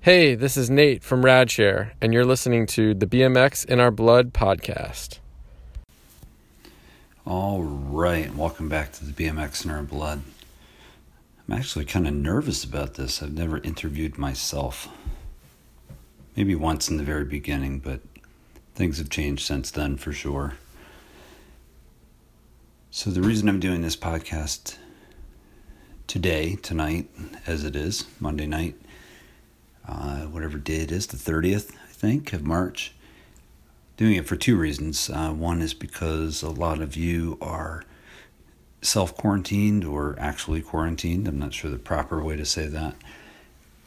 Hey, this is Nate from Radshare, and you're listening to the BMX in Our Blood podcast. All right, welcome back to the BMX in Our Blood. I'm actually kind of nervous about this. I've never interviewed myself. Maybe once in the very beginning, but things have changed since then for sure. So, the reason I'm doing this podcast today, tonight, as it is, Monday night, uh, whatever day it is, the 30th, I think, of March. Doing it for two reasons. Uh, one is because a lot of you are self quarantined or actually quarantined. I'm not sure the proper way to say that.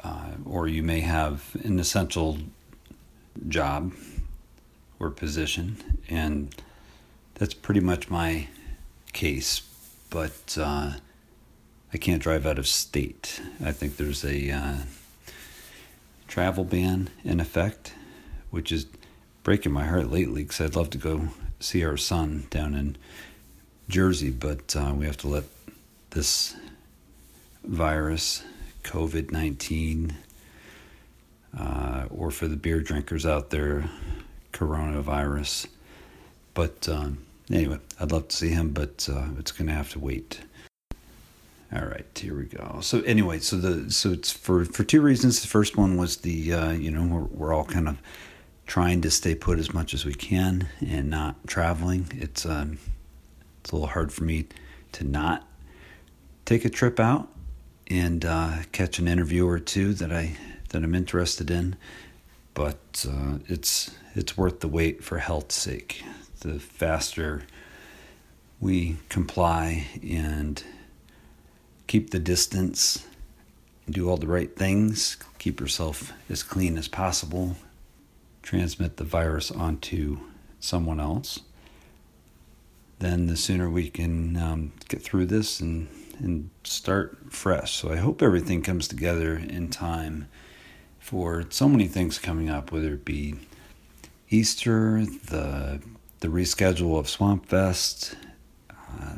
Uh, or you may have an essential job or position, and that's pretty much my case. But uh, I can't drive out of state. I think there's a uh, travel ban in effect, which is breaking my heart lately because I'd love to go see our son down in Jersey, but uh, we have to let this virus, COVID 19, uh, or for the beer drinkers out there, coronavirus. But um, anyway, I'd love to see him, but uh, it's going to have to wait. All right, here we go. So anyway, so the so it's for for two reasons. The first one was the uh, you know we're we're all kind of trying to stay put as much as we can and not traveling. It's um it's a little hard for me to not take a trip out and uh, catch an interview or two that I that I'm interested in, but uh, it's it's worth the wait for health's sake. The faster we comply and keep the distance, do all the right things, keep yourself as clean as possible, transmit the virus onto someone else, then the sooner we can um, get through this and, and start fresh. So I hope everything comes together in time for so many things coming up, whether it be Easter, the the reschedule of Swamp Fest, uh,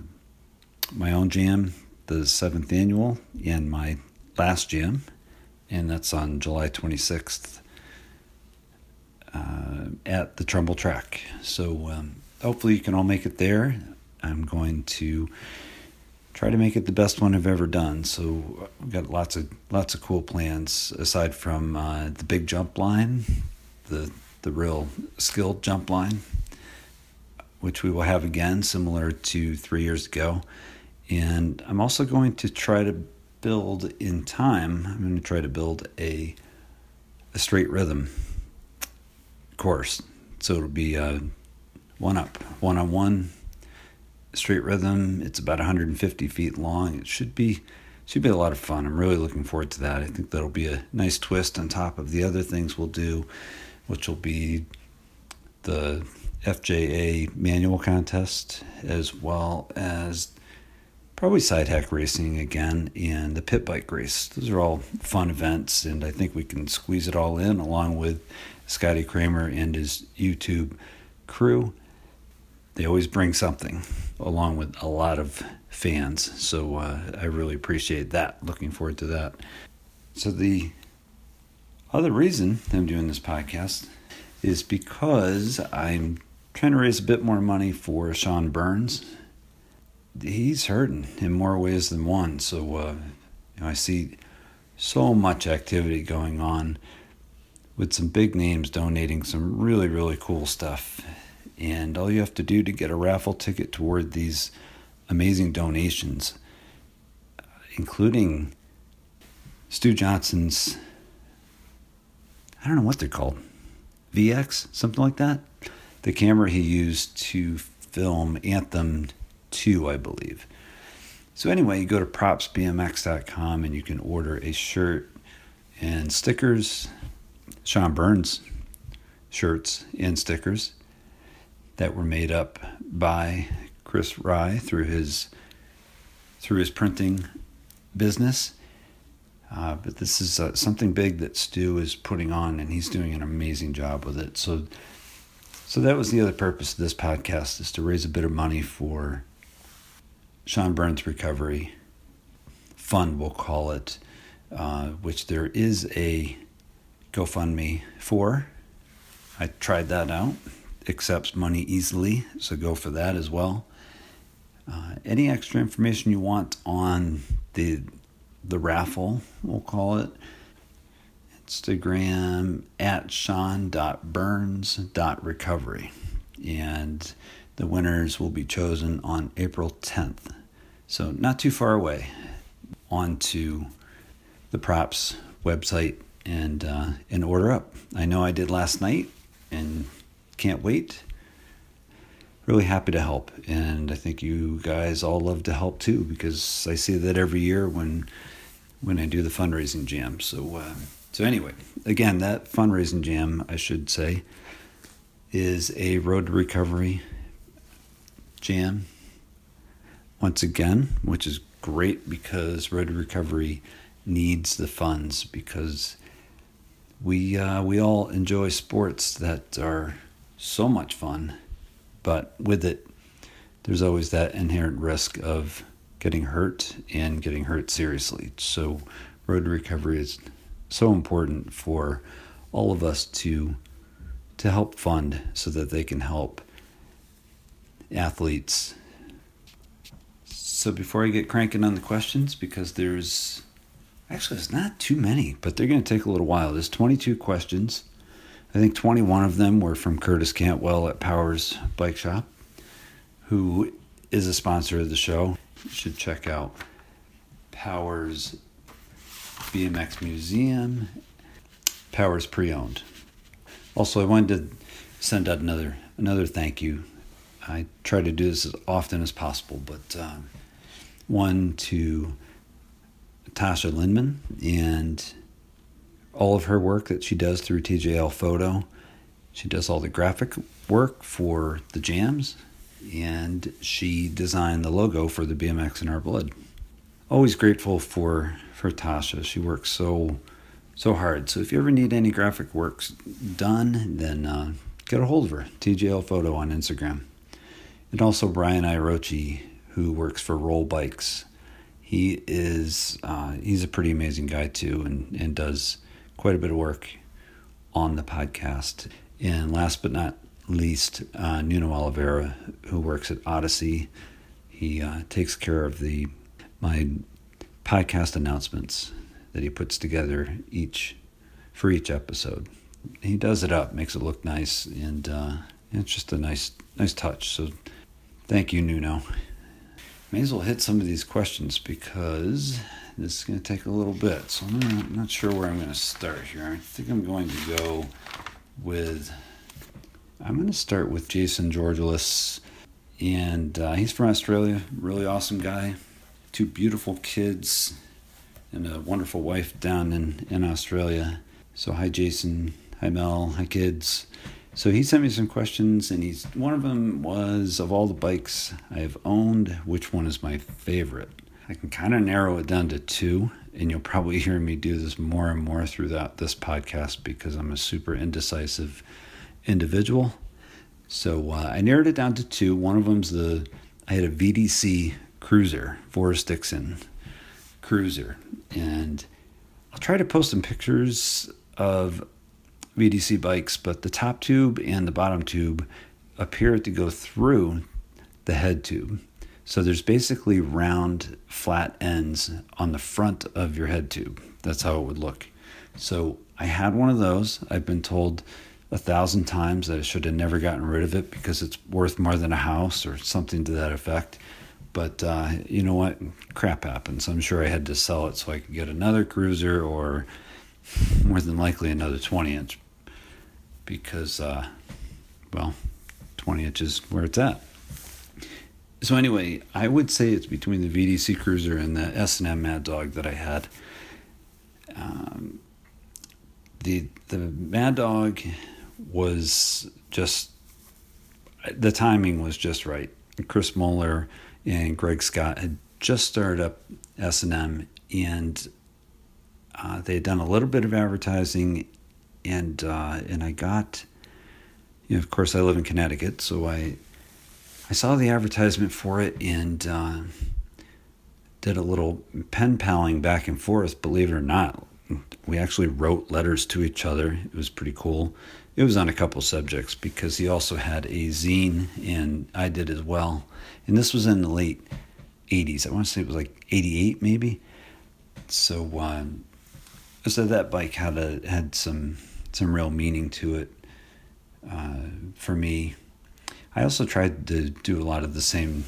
my own jam the seventh annual in my last jam, and that's on July 26th uh, at the Trumbull Track. So um, hopefully you can all make it there. I'm going to try to make it the best one I've ever done. So we've got lots of lots of cool plans aside from uh, the big jump line, the the real skilled jump line, which we will have again, similar to three years ago. And I'm also going to try to build in time, I'm going to try to build a, a straight rhythm course. So it'll be a one up, one on one straight rhythm. It's about 150 feet long. It should be should be a lot of fun. I'm really looking forward to that. I think that'll be a nice twist on top of the other things we'll do, which will be the FJA manual contest as well as probably side hack racing again and the pit bike race. Those are all fun events, and I think we can squeeze it all in along with Scotty Cranmer and his YouTube crew. They always bring something along with a lot of fans, so uh, I really appreciate that. Looking forward to that. So, the other reason I'm doing this podcast is because I'm trying to raise a bit more money for Sean Burns he's hurting in more ways than one. So uh, you know, I see so much activity going on with some big names donating some really really cool stuff. And all you have to do to get a raffle ticket toward these amazing donations, including Stu Johnson's, I don't know what they're called, VX, something like that. The camera he used to film Anthem 2, I believe. So, anyway, you go to propsbmx.com and you can order a shirt and stickers, Sean Burns shirts and stickers that were made up by Chris Rye through his through his printing business. Uh, but this is uh, something big that Stu is putting on, and he's doing an amazing job with it. So, so that was the other purpose of this podcast: is to raise a bit of money for Sean Burns Recovery Fund, we'll call it, uh, which there is a GoFundMe for. I tried that out. Accepts money easily, so go for that as well. Uh, any extra information you want on the the raffle, we'll call it. Instagram at sean.burns.recovery. And the winners will be chosen on April 10th. So, not too far away. On to the props website and, uh, and order up. I know I did last night and can't wait. Really happy to help. And I think you guys all love to help too because I see that every year when when I do the fundraising jam. So, uh, so anyway, again, that fundraising jam, I should say, is a road to recovery jam. Once again, which is great because road recovery needs the funds because we uh, we all enjoy sports that are so much fun, but with it, there's always that inherent risk of getting hurt and getting hurt seriously. So, road recovery is so important for all of us to to help fund so that they can help athletes. So before I get cranking on the questions, because there's actually it's not too many, but they're going to take a little while. There's 22 questions. I think 21 of them were from Curtis Cantwell at Powers Bike Shop, who is a sponsor of the show You should check out Powers BMX Museum, Powers Pre-Owned. Also, I wanted to send out another another thank you. I try to do this as often as possible, but um, one to Tasha Lindman and all of her work that she does through TJL Photo. She does all the graphic work for the jams and she designed the logo for the BMX in Our Blood. Always grateful for for Tasha. She works so so hard. So if you ever need any graphic works done, then uh, get a hold of her. TJL Photo on Instagram. And also Brian Irochi, who works for Roll Bikes. He is uh, he's a pretty amazing guy too, and and does quite a bit of work on the podcast. And last but not least uh, Nuno Oliveira, who works at Odyssey. He uh, takes care of the my podcast announcements that he puts together each for each episode. He does it up, makes it look nice, and uh, it's just a nice nice touch. So thank you, Nuno. May as well hit some of these questions because this is going to take a little bit. So I'm, not sure where I'm going to start here. I think I'm going to go with I'm going to start with Jason Georgelis, and uh, he's from Australia. Really awesome guy. Two beautiful kids and a wonderful wife down in, in Australia. So, hi, Jason. Hi, Mel. Hi, kids. So, he sent me some questions, and he's one of them was of all the bikes I've owned, which one is my favorite? I can kind of narrow it down to two, and you'll probably hear me do this more and more throughout this podcast because I'm a super indecisive individual. So uh, I narrowed it down to two. One of them's the I had a VDC Cruiser, Forrest Dixon Cruiser, and I'll try to post some pictures of VDC bikes, but the top tube and the bottom tube appear to go through the head tube. So there's basically round, flat ends on the front of your head tube. That's how it would look. So I had one of those. I've been told a thousand times that I should have never gotten rid of it because it's worth more than a house or something to that effect. But uh, you know what? Crap happens. I'm sure I had to sell it so I could get another cruiser or more than likely another 20 inch because, uh, well, 20 inches where it's at. So anyway, I would say it's between the VDC Cruiser and the S&M Mad Dog that I had. Um, the the Mad Dog was just the timing was just right. Chris Moeller and Greg Scott had just started up S&M and uh, they had done a little bit of advertising and uh, and I got you know of course I live in Connecticut so I I saw the advertisement for it and uh, did a little pen paling back and forth believe it or not we actually wrote letters to each other. It was pretty cool. It was on a couple subjects because he also had a zine, and I did as well. And this was in the late 80s. I want to say it was like 88 maybe. So, um, so that bike had a had some some real meaning to it uh, for me. I also tried to do a lot of the same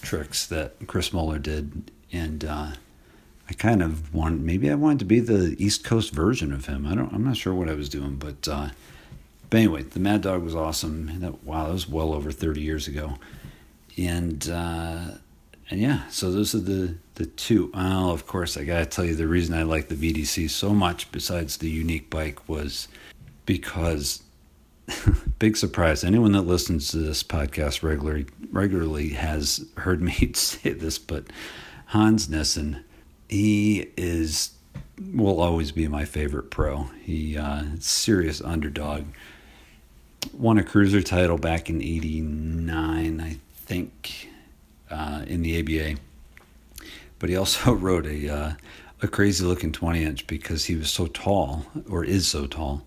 tricks that Chris Moeller did, and uh, I kind of want maybe I wanted to be the East Coast version of him. I don't. I'm not sure what I was doing, but uh, but anyway, the Mad Dog was awesome. That wow, that was well over 30 years ago, and uh, and yeah, so those are the the two. Well, of course, I gotta tell you the reason I like the VDC so much, besides the unique bike, was because big surprise. Anyone that listens to this podcast regularly regularly has heard me say this, but Hans Nissen, he is will always be my favorite pro. He uh, serious underdog. Won a cruiser title back in '89, I think, uh, in the ABA. But he also wrote a uh, a crazy looking 20 inch because he was so tall, or is so tall,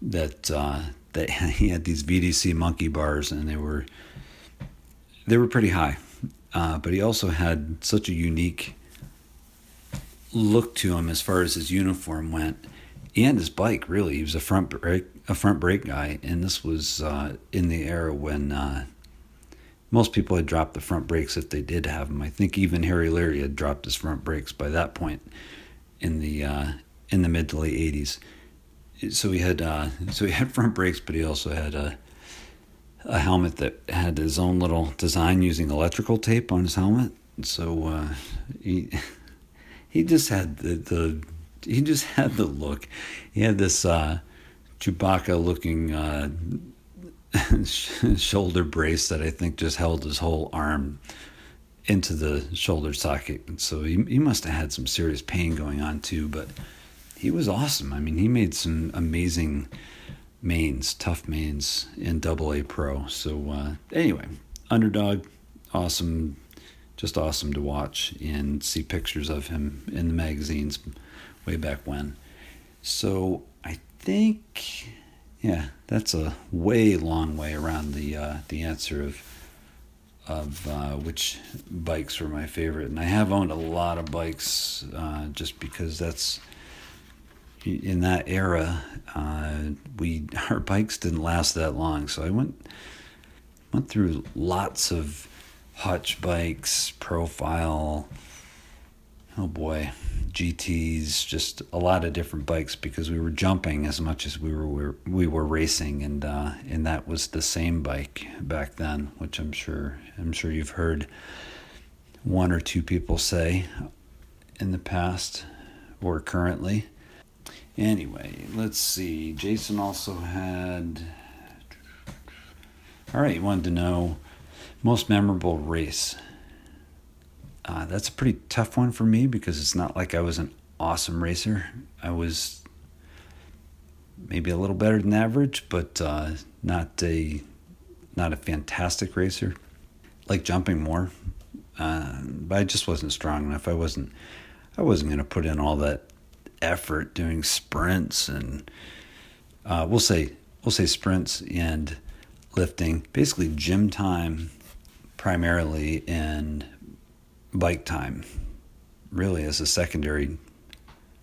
that uh, that he had these VDC monkey bars, and they were they were pretty high. Uh, but he also had such a unique look to him as far as his uniform went, and his bike. Really, he was a front brake a front brake guy, and this was uh, in the era when uh, most people had dropped the front brakes if they did have them. I think even Harry Leary had dropped his front brakes by that point in the uh, in the mid to late eighties. So he had uh, so he had front brakes, but he also had a a helmet that had his own little design using electrical tape on his helmet. So uh, he he just had the, the he just had the look. He had this uh, Chewbacca looking uh, shoulder brace that I think just held his whole arm into the shoulder socket. So he he must have had some serious pain going on too. But he was awesome. I mean, he made some amazing mains, tough mains in Double A Pro. So uh, anyway, underdog, awesome, just awesome to watch and see pictures of him in the magazines way back when. So I think, yeah, that's a way long way around the uh, the answer of of uh, which bikes were my favorite, and I have owned a lot of bikes uh, just because that's in that era, uh, we our bikes didn't last that long. So I went went through lots of Hutch bikes, profile. Oh boy, GTS, just a lot of different bikes because we were jumping as much as we were, we were, we were racing, and uh, and that was the same bike back then, which I'm sure I'm sure you've heard one or two people say in the past or currently. Anyway, let's see. Jason also had. All right, wanted to know most memorable race. Uh, that's a pretty tough one for me because it's not like I was an awesome racer. I was maybe a little better than average, but uh, not a not a fantastic racer. Like jumping more, uh, but I just wasn't strong enough. I wasn't I wasn't going to put in all that effort doing sprints and uh, we'll say we'll say sprints and lifting, basically gym time primarily and bike time, really as a secondary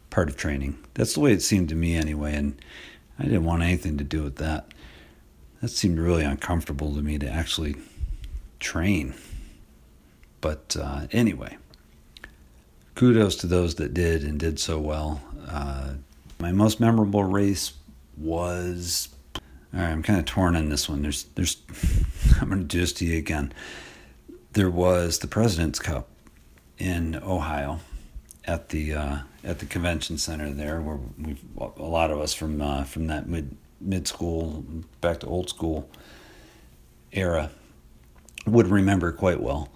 part of training. That's the way it seemed to me anyway, and I didn't want anything to do with that. That seemed really uncomfortable to me to actually train. But uh, anyway, kudos to those that did and did so well. Uh, my most memorable race was. All right, I'm kind of torn on this one. There's, there's. I'm going to do this to you again. There was the President's Cup in Ohio, at the uh, at the convention center there, where we a lot of us from uh, from that mid mid school back to old school era would remember quite well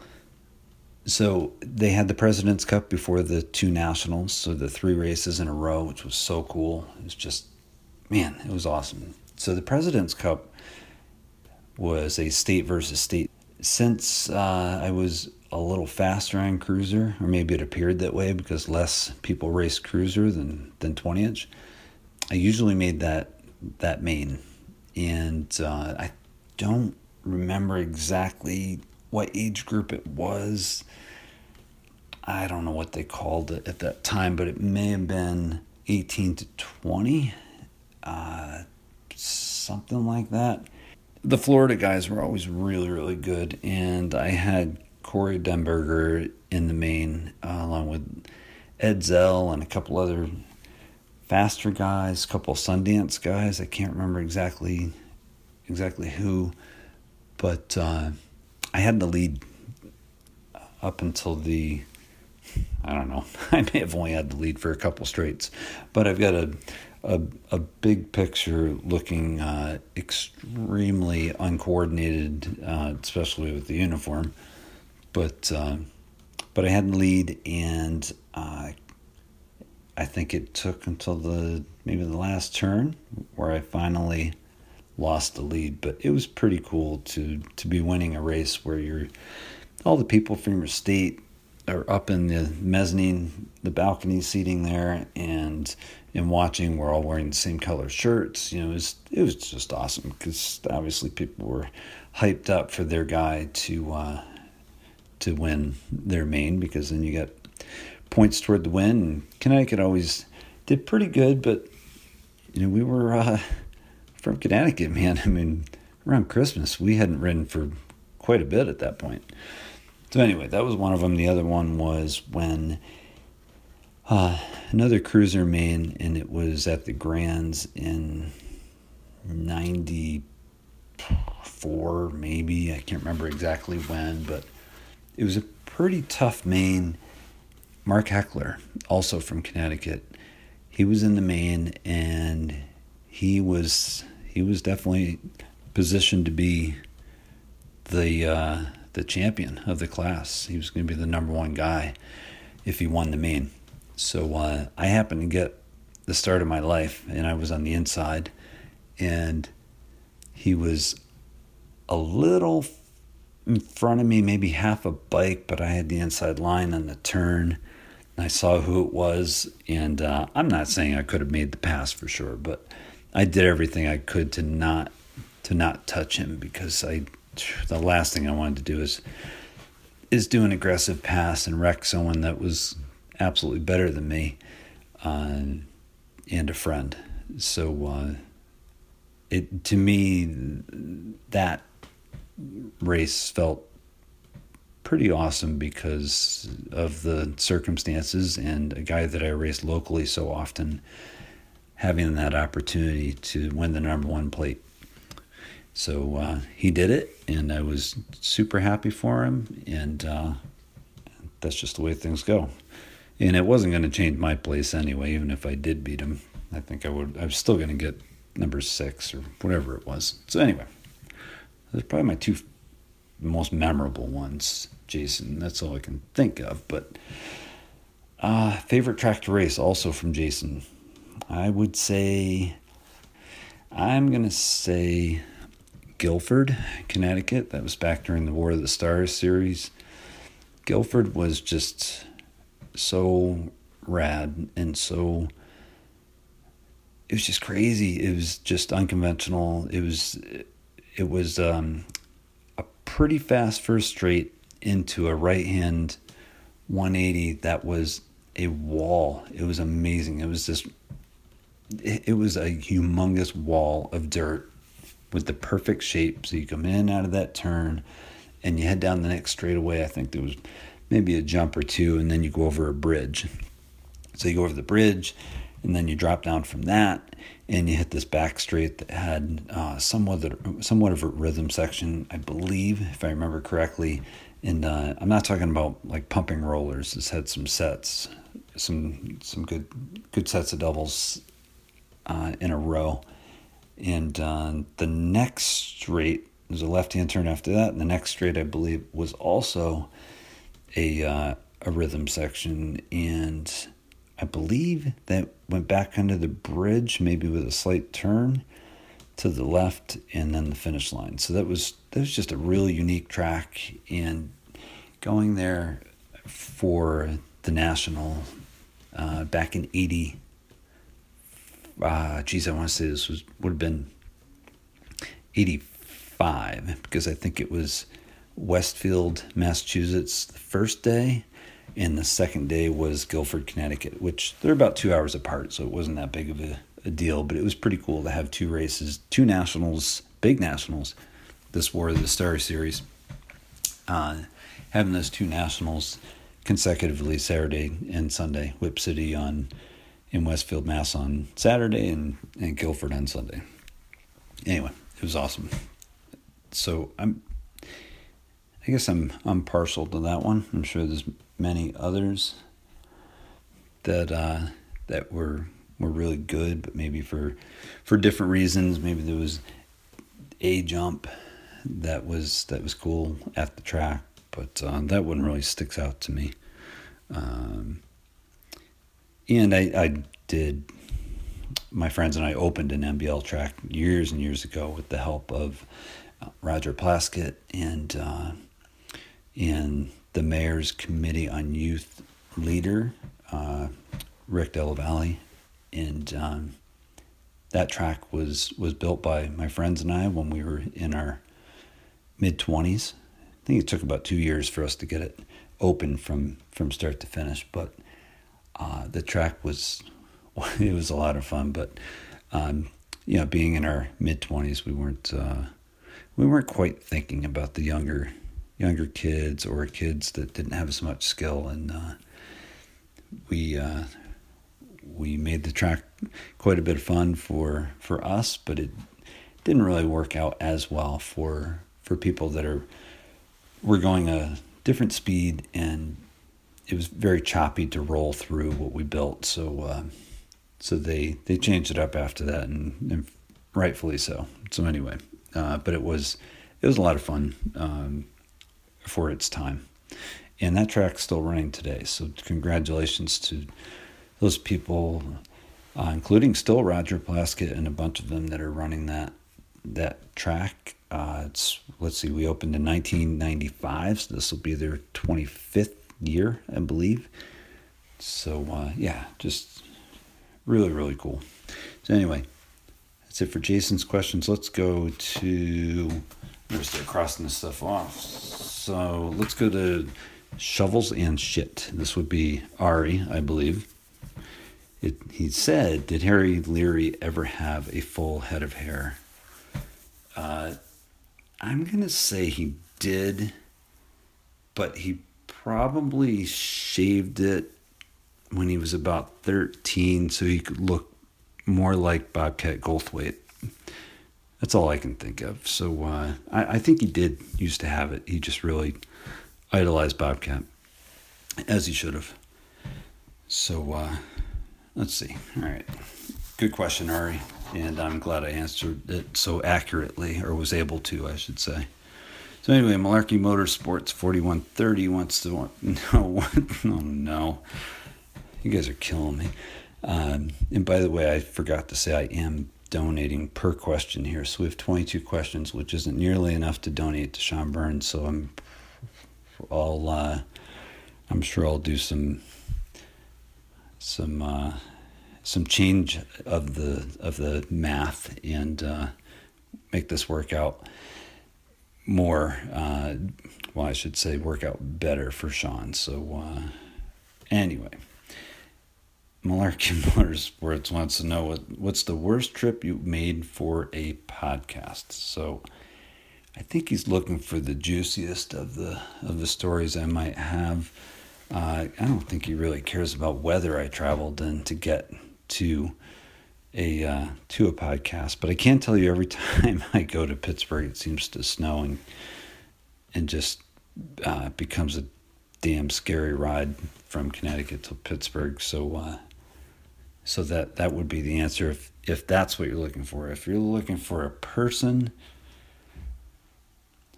so they had the President's Cup before the two nationals, so the three races in a row, which was so cool. It was just, man, it was awesome. So the President's Cup was a state versus state. Since uh, I was a little faster on cruiser, or maybe it appeared that way because less people race cruiser than than 20 inch. I usually made that that main, and uh, I don't remember exactly what age group it was. I don't know what they called it at that time, but it may have been 18 to 20, uh, something like that. The Florida guys were always really, really good, and I had Corey Denberger in the main, uh, along with Ed Zell and a couple other faster guys, a couple Sundance guys. I can't remember exactly exactly who, but uh, I had the lead up until the I don't know. I may have only had the lead for a couple straights, but I've got a a, a big picture looking uh, extremely uncoordinated, uh, especially with the uniform. But uh, but I had the lead, and uh, I think it took until the maybe the last turn where I finally lost the lead. But it was pretty cool to to be winning a race where you're all the people from your state are up in the mezzanine, the balcony seating there, and and watching. We're all wearing the same color shirts. You know, it was it was just awesome because obviously people were hyped up for their guy to uh, to win their main because then you get points toward the win. And Connecticut always did pretty good, but you know we were uh, from Connecticut, man. I mean, around Christmas we hadn't ridden for quite a bit at that point. So anyway, that was one of them. The other one was when uh, another cruiser main, and it was at the Grands in '94, maybe I can't remember exactly when, but it was a pretty tough main. Mark Heckler, also from Connecticut, he was in the main, and he was he was definitely positioned to be the uh, the champion of the class. He was going to be the number one guy if he won the main. So uh, I happened to get the start of my life, and I was on the inside, and he was a little in front of me, maybe half a bike, but I had the inside line on the turn. I saw who it was, and uh, I'm not saying I could have made the pass for sure, but I did everything I could to not to not touch him because I the last thing I wanted to do is is do an aggressive pass and wreck someone that was absolutely better than me uh, and a friend. So uh, it to me that race felt pretty awesome because of the circumstances and a guy that I raced locally so often having that opportunity to win the number one plate so uh, he did it, and I was super happy for him. And uh, that's just the way things go. And it wasn't going to change my place anyway, even if I did beat him. I think I would. I was still going to get number six or whatever it was. So anyway, those are probably my two most memorable ones, Jason. That's all I can think of. But uh, favorite track to race, also from Jason. I would say. I'm gonna say Guilford, Connecticut. That was back during the War of the Stars series. Guilford was just so rad and so it was just crazy. It was just unconventional. It was it was um, a pretty fast first straight into a right hand 180 that was a wall. It was amazing. It was just it, was a humongous wall of dirt with the perfect shape. So you come in out of that turn and you head down the next straightaway. I think there was maybe a jump or two, and then you go over a bridge. So you go over the bridge, and then you drop down from that, and you hit this back straight that had uh, somewhat of, somewhat of a rhythm section, I believe, if I remember correctly. And uh, I'm not talking about like pumping rollers. This had some sets, some some good good sets of doubles uh, in a row and uh, the next straight, there's a left hand turn after that. And the next straight, I believe, was also a, uh, a rhythm section. And I believe that went back under the bridge, maybe with a slight turn to the left and then the finish line. So that was that was just a really unique track and going there for the national uh, back in 80 uh geez i want to say this was would have been 85 because i think it was westfield massachusetts the first day and the second day was guilford connecticut which they're about two hours apart so it wasn't that big of a, a deal but it was pretty cool to have two races two nationals big nationals this war of the star series uh, having those two nationals consecutively Saturday and Sunday. Whip City on in Westfield, Mass on Saturday and, and Guilford on Sunday. Anyway, it was awesome. So I'm I guess I'm I'm partial to that one. I'm sure there's many others that uh, that were were really good, but maybe for for different reasons. Maybe there was a jump that was that was cool at the track but uh, that one really sticks out to me. Um, and I, I did, my friends and I opened an NBL track years and years ago with the help of Roger Plaskett and uh, and the mayor's committee on youth leader, uh, Rick Della Valle, and um, that track was was built by my friends and I when we were in our mid twenties I think it took about two years for us to get it open from from start to finish. But uh, the track was it was a lot of fun. But um, you know, being in our mid twenties, we weren't uh, we weren't quite thinking about the younger younger kids or kids that didn't have as much skill, and uh, we uh, we made the track quite a bit of fun for for us, but it didn't really work out as well for for people that are we're going a different speed and it was very choppy to roll through what we built. So, uh, so they they changed it up after that, and, and rightfully so. So anyway, uh, but it was it was a lot of fun um, for its time, and that track's still running today. So congratulations to those people, uh, including still Roger Plaskett and a bunch of them that are running that that track uh, it's let's see, we opened in 1995, so this will be their 25th year, I believe. So uh, yeah, just really really cool. So anyway, that's it for Jason's questions. Let's go to. Gonna start crossing this stuff off. So let's go to shovels and shit. This would be Ari, I believe. It, he said, "Did Harry Leary ever have a full head of hair?" Uh, I'm going to say he did, but he probably shaved it when he was about 13 so he could look more like Bobcat Goldthwait. That's all I can think of. So uh, I, I, think he did used to have it. He just really idolized Bobcat, as he should have. So uh, let's see. All right. Good question, Ari and I'm glad I answered it so accurately, or was able to, I should say. So anyway, Malarkey Motorsports 4130 wants to know what? Oh no, you guys are killing me. Um, and by the way, I forgot to say I am donating per question here. So we have 22 questions, which isn't nearly enough to donate to Sean Burns. So I'm, I'll, uh, I'm sure I'll do some, some. Uh, some change of the of the math and uh, make this work out more. Uh, well, I should say work out better for Sean. So uh, anyway, Malarkey Motorsports wants to know what what's the worst trip you made for a podcast. So. I think he's looking for the juiciest of the of the stories I might have. Uh, I don't think he really cares about whether I traveled in to get to a uh, to a podcast, but I can't tell you every time I go to Pittsburgh, it seems to snow and and just uh, becomes a damn scary ride from Connecticut to Pittsburgh. So uh, so that that would be the answer if if that's what you're looking for. If you're looking for a person,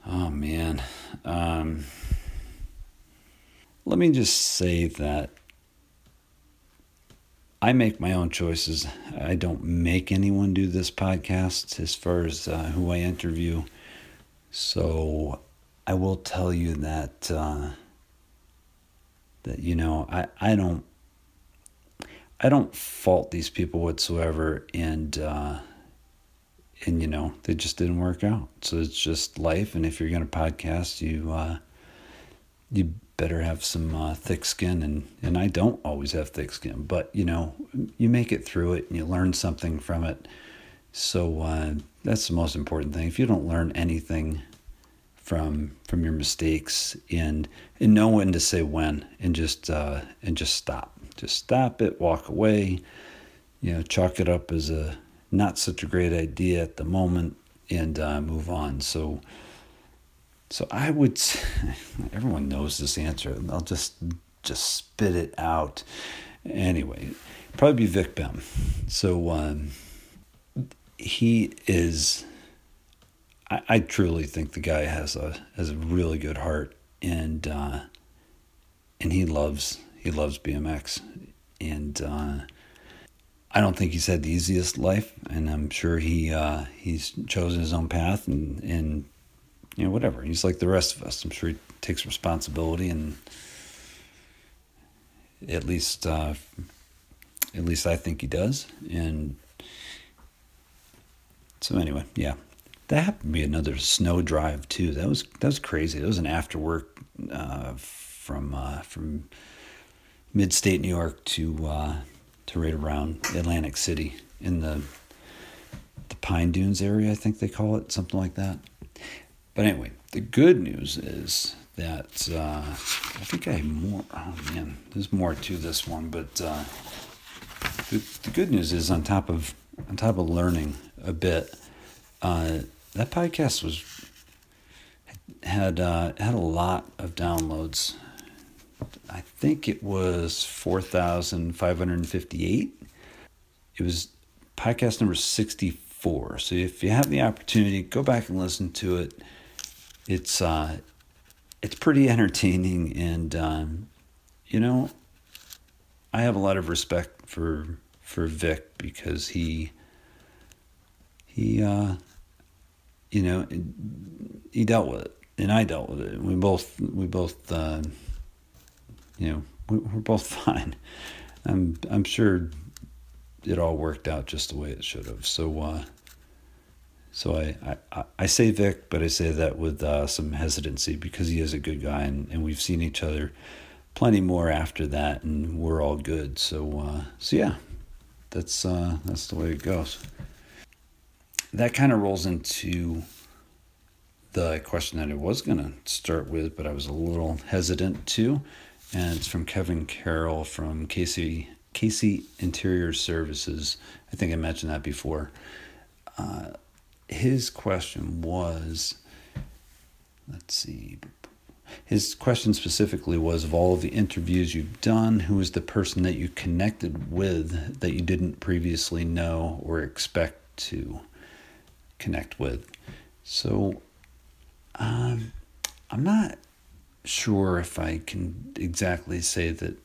oh man, um, let me just say that I make my own choices. I don't make anyone do this podcast as far as uh, who I interview. So I will tell you that uh, that you know I I don't I don't fault these people whatsoever and uh and you know they just didn't work out. So it's just life. And if you're going to podcast you uh you better have some uh, thick skin. And and I don't always have thick skin but you know you make it through it and you learn something from it. So uh, that's the most important thing. If you don't learn anything from from your mistakes and and know when to say when and just uh, and just stop just stop it walk away you know chalk it up as a not such a great idea at the moment and uh, move on so so I would. Everyone knows this answer. I'll just just spit it out. Anyway, probably be Vic Bem. So um, he is. I, I truly think the guy has a has a really good heart, and uh, and he loves he loves BMX, and uh, I don't think he's had the easiest life, and I'm sure he uh, he's chosen his own path, and and you know, whatever. He's like the rest of us. I'm sure he takes responsibility, and at least, uh, at least I think he does. And so, anyway, yeah, that happened to be another snow drive too. That was that was crazy. That was an after work uh, from uh, from mid state New York to uh, to right around Atlantic City in the the Pine Dunes area. I think they call it something like that. But anyway, the good news is that uh, I think I have more. Oh man, there's more to this one, but uh, the, the good news is on top of on top of learning a bit, uh, that podcast was had uh, had a lot of downloads. I think it was four thousand five hundred fifty eight. It was podcast number sixty four. So if you have the opportunity, go back and listen to it it's uh, it's pretty entertaining, and um, you know, I have a lot of respect for for Vic because he he uh, you know he dealt with it, and I dealt with it. We both we both uh, you know we, we're both fine. I'm I'm sure it all worked out just the way it should have. So uh, so I, I, I say Vic, but I say that with uh, some hesitancy because he is a good guy, and, and we've seen each other plenty more after that, and we're all good. So uh, so yeah, that's uh, that's the way it goes. That kind of rolls into the question that I was gonna start with, but I was a little hesitant to, and it's from Kevin Carroll from Casey Casey Interior Services. I think I mentioned that before. Uh, his question was let's see his question specifically was of all of the interviews you've done who is the person that you connected with that you didn't previously know or expect to connect with so um, i'm not sure if i can exactly say that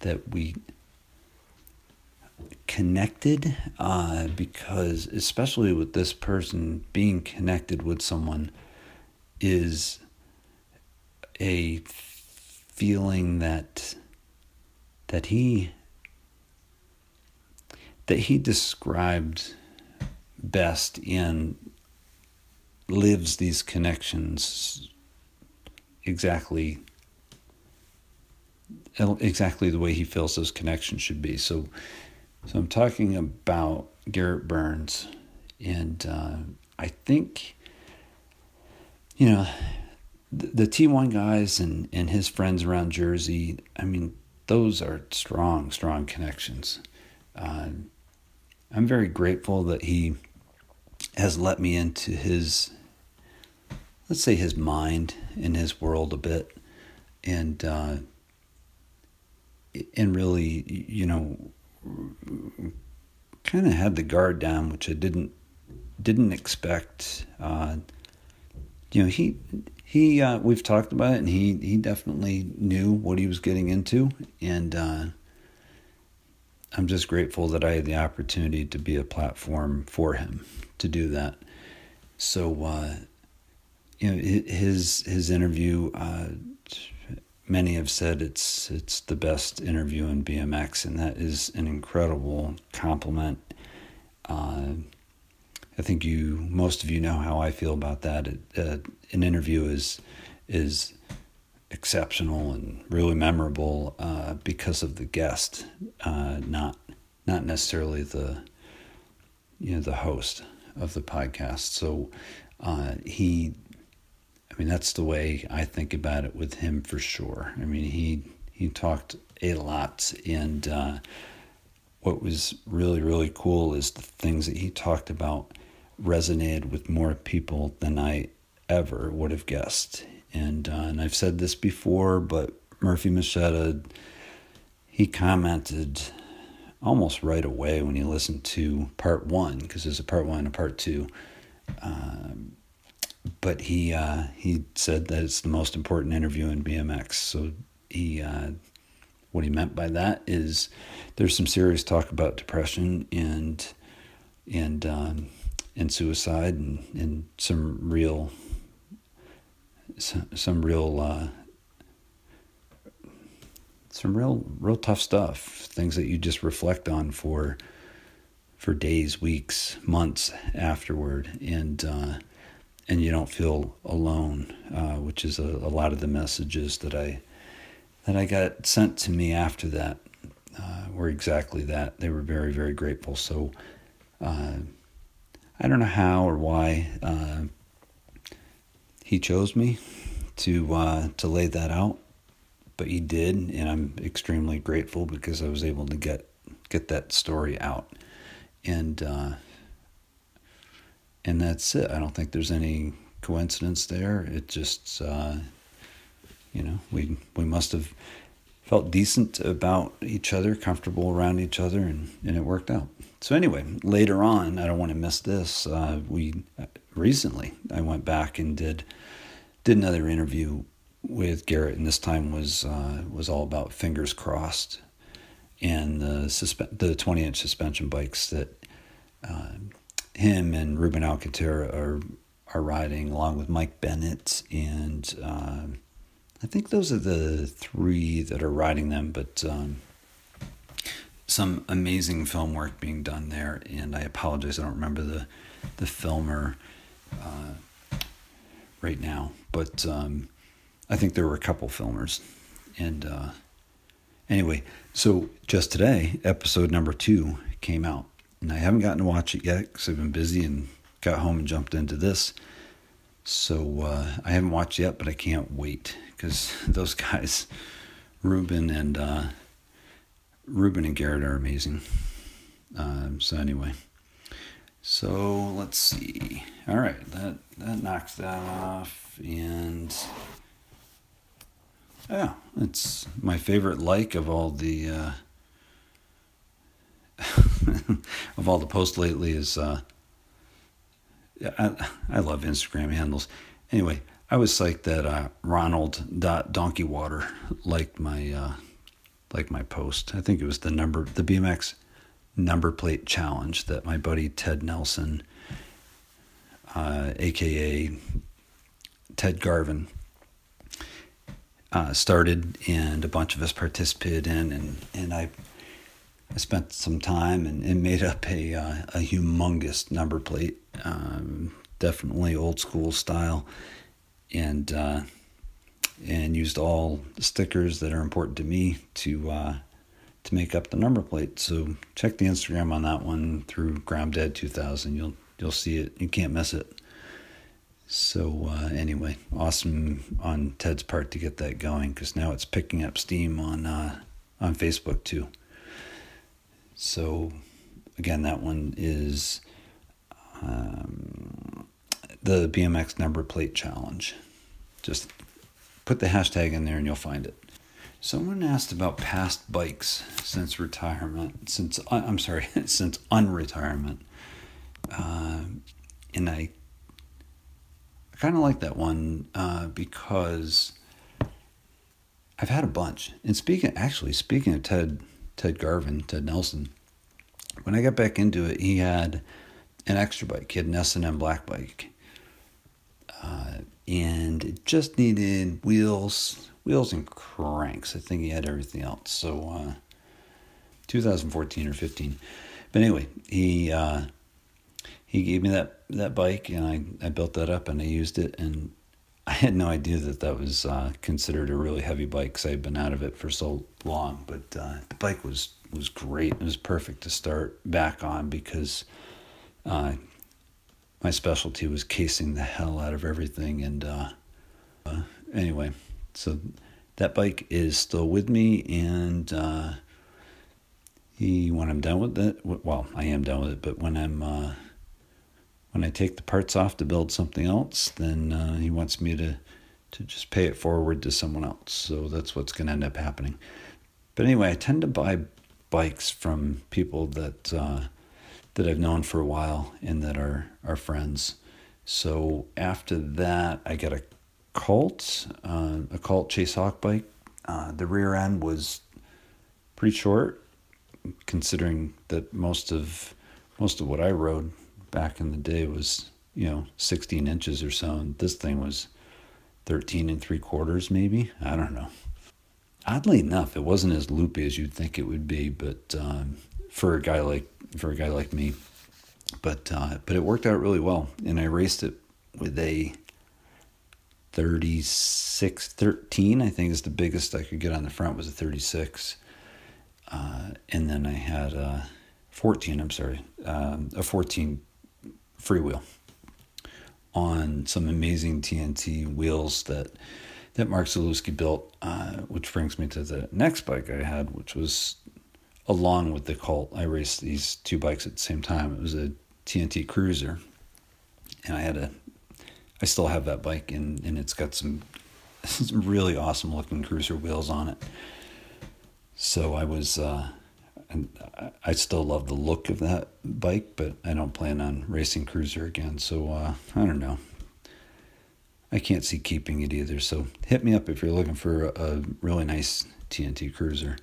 that we connected uh, because especially with this person being connected with someone is a feeling that that he that he described best in lives these connections exactly exactly the way he feels those connections should be so so I'm talking about Garrett Byrnes, and uh, I think, you know, the, the T1 guys and, and his friends around Jersey, I mean, those are strong, strong connections. Uh, I'm very grateful that he has let me into his, let's say, his mind and his world a bit, and uh, and really, you know, kind of had the guard down, which I didn't didn't expect. Uh, you know, he he uh, we've talked about it, and he he definitely knew what he was getting into, and uh, I'm just grateful that I had the opportunity to be a platform for him to do that. So, uh, you know, his his interview uh, many have said it's it's the best interview in BMX, and that is an incredible compliment. Uh, I think you most of you know how I feel about that. It, uh, an interview is is exceptional and really memorable uh, because of the guest, uh, not not necessarily the you know the host of the podcast. So uh, he, I mean, that's the way I think about it with him for sure. I mean, he he talked a lot, and uh, what was really really cool is the things that he talked about resonated with more people than I ever would have guessed. And uh, and I've said this before, but Murphy Machetta, he commented almost right away when he listened to part one, because there's a part one and a part two. Um, but he uh, he said that it's the most important interview in BMX. So he uh, what he meant by that is there's some serious talk about depression and and um, and suicide and, and some real some, some real uh, some real real tough stuff things that you just reflect on for for days weeks months afterward and uh, and you don't feel alone uh, which is a, a, lot of the messages that I that I got sent to me after that uh, were exactly that. They were very very grateful. So uh, I don't know how or why uh, he chose me to uh, to lay that out, but he did, and I'm extremely grateful because I was able to get get that story out, and uh, and that's it. I don't think there's any coincidence there. It just uh, you know we we must have felt decent about each other, comfortable around each other, and, and it worked out. So anyway, later on, I don't want to miss this. Uh, we recently I went back and did did another interview with Garrett, and this time was uh, was all about fingers crossed and the suspe- the twenty inch suspension bikes that uh, him and Ruben Alcantara are are riding along with Mike Bennett and uh, I think those are the three that are riding them, but um, some amazing film work being done there. And I apologize, I don't remember the the filmer uh, right now, but um, I think there were a couple filmers. And uh, anyway, so just today, episode number two came out, and I haven't gotten to watch it yet because I've been busy and got home and jumped into this. So uh, I haven't watched yet, but I can't wait because those guys, Ruben and uh, Ruben and Garrett are amazing. Um, so anyway, so let's see. All right, that that knocks that off, and yeah, it's my favorite like of all the uh, of all the posts lately is. Uh, I, I love Instagram handles. Anyway, I was psyched that uh, Ronald Donkey Water liked my uh, like my post. I think it was the number the BMX number plate challenge that my buddy Ted Nelson, uh, aka Ted Garvin, uh, started, and a bunch of us participated in, and and I. I spent some time and, and made up a uh, a humongous number plate, um, definitely old school style, and uh, and used all the stickers that are important to me to uh, to make up the number plate. So check the Instagram on that one through Dead 2000. You'll you'll see it. You can't miss it. So uh, anyway, awesome on Ted's part to get that going because now it's picking up steam on uh, on Facebook too. So again, that one is um, the BMX number plate challenge. Just put the hashtag in there and you'll find it. Someone asked about past bikes since retirement, since uh, I'm sorry, since unretirement, uh, and I, I kind of like that one uh, because I've had a bunch. And speaking, actually, speaking of Ted, Ted Garvin, Ted Nelson, when I got back into it, he had an extra bike. He had an S and M black bike, uh, and it just needed wheels, wheels and cranks. I think he had everything else. So, uh, 2014 or 15. But anyway, he uh, he gave me that that bike, and I I built that up and I used it, and I had no idea that that was uh, considered a really heavy bike because I'd been out of it for so long. But uh, the bike was was great. It was perfect to start back on because uh, my specialty was casing the hell out of everything. And uh, uh, anyway, so that bike is still with me, and uh, he when I'm done with it, well, I am done with it, but when I'm when I take the parts off to build something else, then uh, he wants me to to just pay it forward to someone else. So that's what's going to end up happening. But anyway, I tend to buy bikes from people that uh, that I've known for a while and that are are friends. So after that, I got a Colt, uh, a Colt Chase Hawk bike. Uh, the rear end was pretty short, considering that most of most of what I rode back in the day was, you know, 16 inches or so. And this thing was 13 and three quarters, maybe. I don't know. Oddly enough, it wasn't as loopy as you'd think it would be, but um, for a guy like for a guy like me, but uh, but it worked out really well, and I raced it with a 36 13 i think is the biggest i could get on the front was a 36 uh, and then i had a 14 i'm sorry um, a 14 freewheel on some amazing TNT wheels that that Mark Zalewski built, uh, which brings me to the next bike I had, which was along with the Colt. I raced these two bikes at the same time. It was a TNT Cruiser, and I had a. I still have that bike, and and it's got some some really awesome looking cruiser wheels on it. So I was. Uh, and I still love the look of that bike, but I don't plan on racing cruiser again. So uh, I don't know. I can't see keeping it either. So hit me up if you're looking for a, really nice TNT cruiser.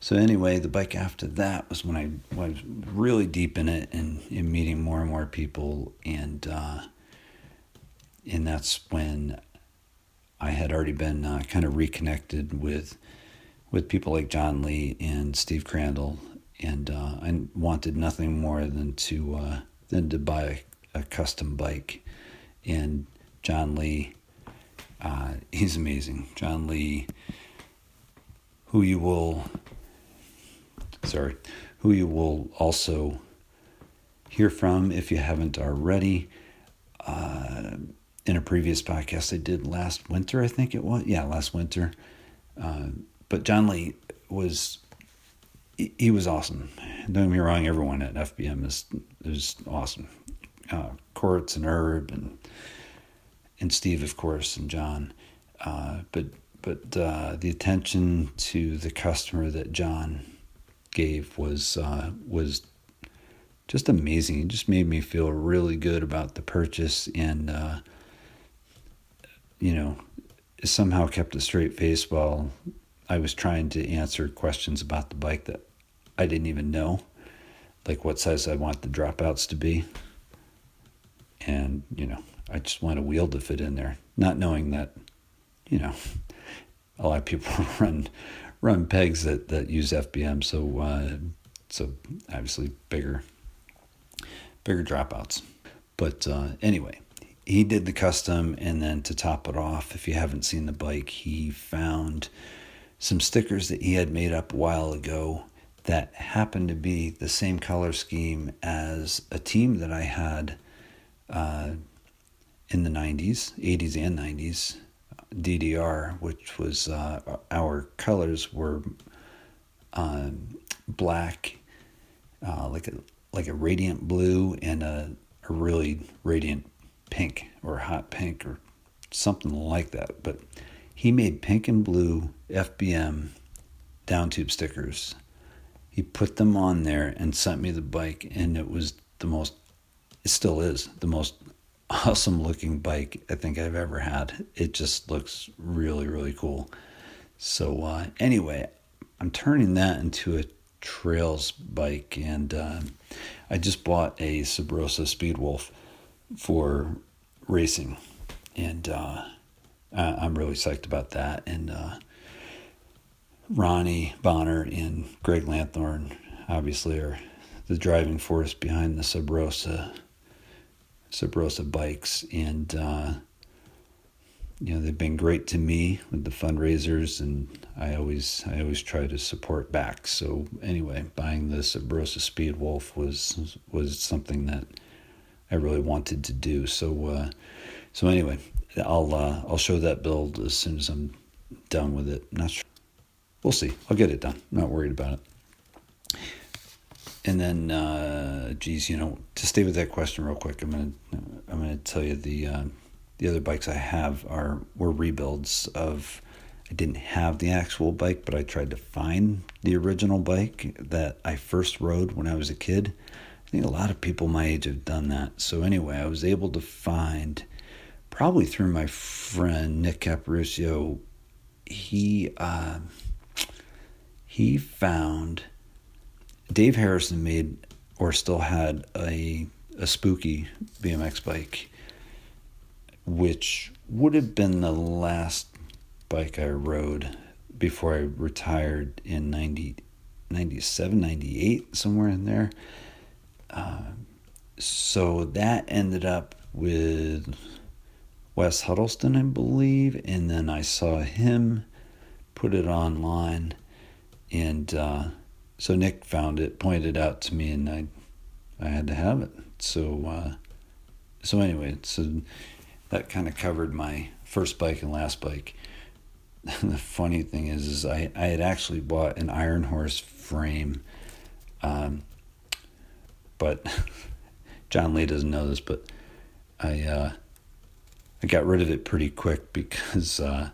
So anyway, the bike after that was when I was really deep in it and, in meeting more and more people, and uh, and that's when I had already been uh, kind of reconnected with with people like John Lee and Steve Crandall, and uh, I wanted nothing more than to uh, than to buy a, a, custom bike. And John Lee, uh, he's amazing. John Lee, who you will, sorry, who you will also hear from if you haven't already. Uh, in a previous podcast I did last winter, I think it was. Yeah, last winter. But John Lee was he was awesome. Don't get me wrong, everyone at FBM is is awesome. Uh, Courts and Herb and and Steve, of course, and John. Uh, but but uh, the attention to the customer that John gave was uh, was just amazing. It just made me feel really good about the purchase, and uh, you know, somehow kept a straight face while I was trying to answer questions about the bike that I didn't even know, like what size I want the dropouts to be. And, you know, I just want a wheel to fit in there, not knowing that, you know, a lot of people run run pegs that, that use FBM, so uh, so obviously bigger bigger dropouts. But uh, anyway, he did the custom, and then to top it off, if you haven't seen the bike, he found some stickers that he had made up a while ago that happened to be the same color scheme as a team that I had uh, in the 90s, 80s, and 90s, DDR, which was uh, our colors were uh, black, uh, like a like a radiant blue, and a, a really radiant pink or hot pink or something like that. But he made pink and blue FBM down tube stickers. He put them on there and sent me the bike, and it was the most, it still is the most awesome looking bike I think I've ever had. It just looks really, really cool. So, uh, anyway, I'm turning that into a trails bike, and uh, I just bought a Sub Rosa Speedwolf for racing, and uh, I'm really psyched about that. And uh, Ronnie Bonner and Greg Lanthorn obviously are the driving force behind the Sub Rosa Sub Rosa bikes, and uh, you know they've been great to me with the fundraisers, and I always I always try to support back. So anyway, buying the Sub Rosa Speed Wolf was was something that I really wanted to do. So uh, so anyway, I'll uh, I'll show that build as soon as I'm done with it. Not sure. We'll see. I'll get it done. I'm not worried about it. And then, uh, geez, you know, to stay with that question real quick, I'm gonna I'm gonna tell you the uh, the other bikes I have are were rebuilds of. I didn't have the actual bike, but I tried to find the original bike that I first rode when I was a kid. I think a lot of people my age have done that. So anyway, I was able to find, probably through my friend Nick Caparucio, he uh, he found Dave Harrison made or still had a a spooky BMX bike, which would have been the last bike I rode before I retired in 90, 97, 98, somewhere in there. Uh, so that ended up with Wes Huddleston, I believe, and then I saw him put it online, and uh, so Nick found it, pointed it out to me, and I, I had to have it. So, uh, so anyway, so that kind of covered my first bike and last bike. the funny thing is, is I, I had actually bought an Iron Horse frame, um, but John Lee doesn't know this, but I uh, I got rid of it pretty quick because uh,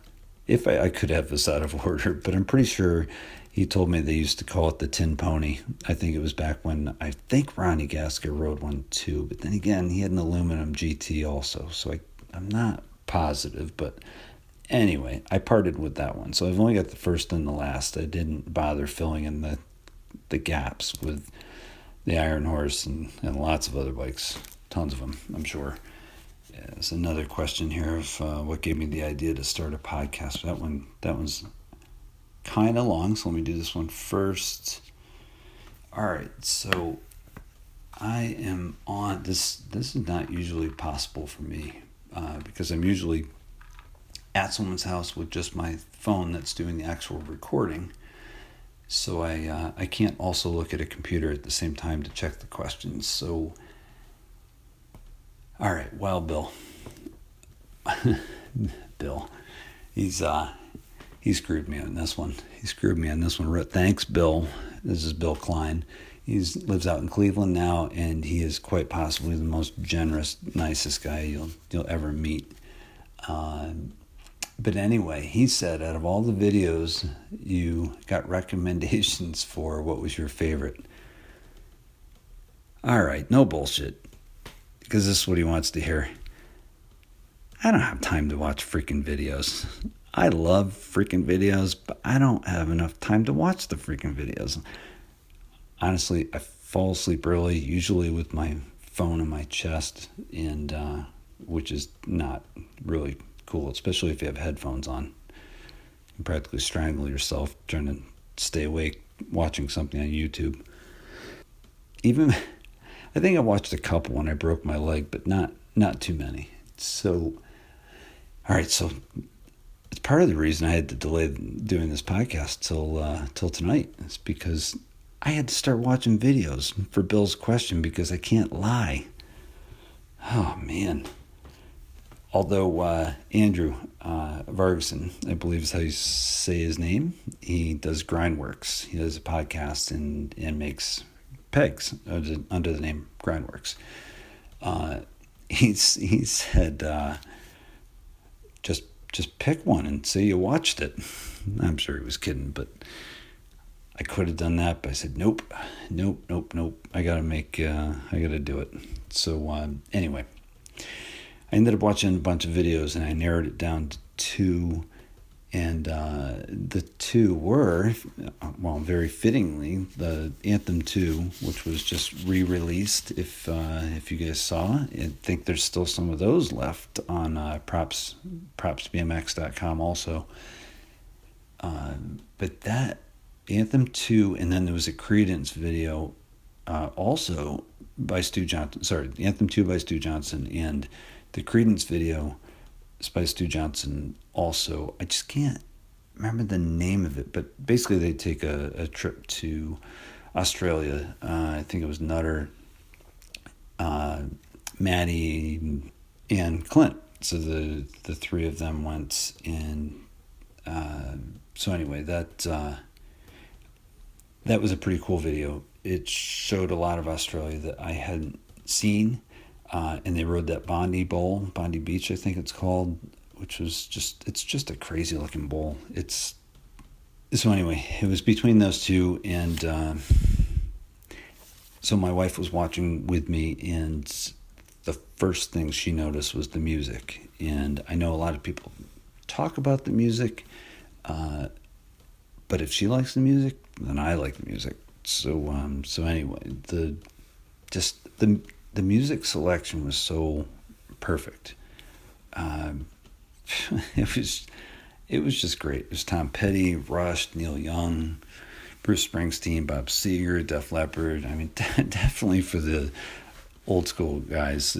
if I, I could have this out of order, but I'm pretty sure he told me they used to call it the Tin Pony. I think it was back when I think Ronnie Gasker rode one too, but then again he had an aluminum GT also, so I I'm not positive, but anyway, I parted with that one. So I've only got the first and the last. I didn't bother filling in the the gaps with the Iron Horse and, and lots of other bikes, tons of them, I'm sure. Yeah, there's another question here of uh, what gave me the idea to start a podcast. That one, that one's kind of long, so let me do this one first. All right, so I am on this. This is not usually possible for me uh, because I'm usually at someone's house with just my phone that's doing the actual recording. So I uh, I can't also look at a computer at the same time to check the questions. So all right, well, Bill, Bill, he's uh he screwed me on this one. He screwed me on this one. Thanks, Bill. This is Bill Klein. He lives out in Cleveland now, and he is quite possibly the most generous, nicest guy you'll you'll ever meet. Uh, but anyway, he said out of all the videos you got recommendations for, what was your favorite? All right, no bullshit, because this is what he wants to hear. I don't have time to watch freaking videos. I love freaking videos, but I don't have enough time to watch the freaking videos. Honestly, I fall asleep early, usually with my phone in my chest, and uh, which is not really cool, especially if you have headphones on. You practically strangle yourself trying to stay awake watching something on YouTube. Even, I think I watched a couple when I broke my leg, but not not too many. So, all right, so it's part of the reason I had to delay doing this podcast till uh, till tonight. It's because I had to start watching videos for Bill's question because I can't lie. Oh man. Although uh, Andrew uh, I believe is how you say his name, he does Grindworks. He does a podcast and and makes pegs under the name Grindworks. Uh, he's he said uh, just just pick one and say you watched it. I'm sure he was kidding, but I could have done that, but I said nope, nope, nope, nope. I gotta make, uh, I gotta do it. So um, anyway, I ended up watching a bunch of videos and I narrowed it down to two, and uh, the two were, well, very fittingly, the Anthem Two, which was just re-released. If uh, if you guys saw, I think there's still some of those left on uh, props propsbmx.com also. Uh, but that Anthem Two, and then there was a Creedence video, uh, also by Stu Johnson. Sorry, Anthem Two by Stu Johnson, and the Creedence video by Stu Johnson also. I just can't remember the name of it, but basically they take a, a trip to Australia. Uh, I think it was Nutter, uh, Maddie, and Clint. So the the three of them went and uh, so anyway that uh, that was a pretty cool video. It showed a lot of Australia that I hadn't seen uh, and they rode that Bondi Bowl, Bondi Beach, I think it's called, which was just it's just a crazy looking bowl. It's so anyway, it was between those two, and uh, so my wife was watching with me, and the first thing she noticed was the music. And I know a lot of people talk about the music, uh, but if she likes the music, then I like the music. So um, so anyway, the just the the music selection was so perfect. Um, it was it was just great. It was Tom Petty, Rush, Neil Young, Bruce Springsteen, Bob Seger, Def Leppard. I mean, definitely for the old school guys.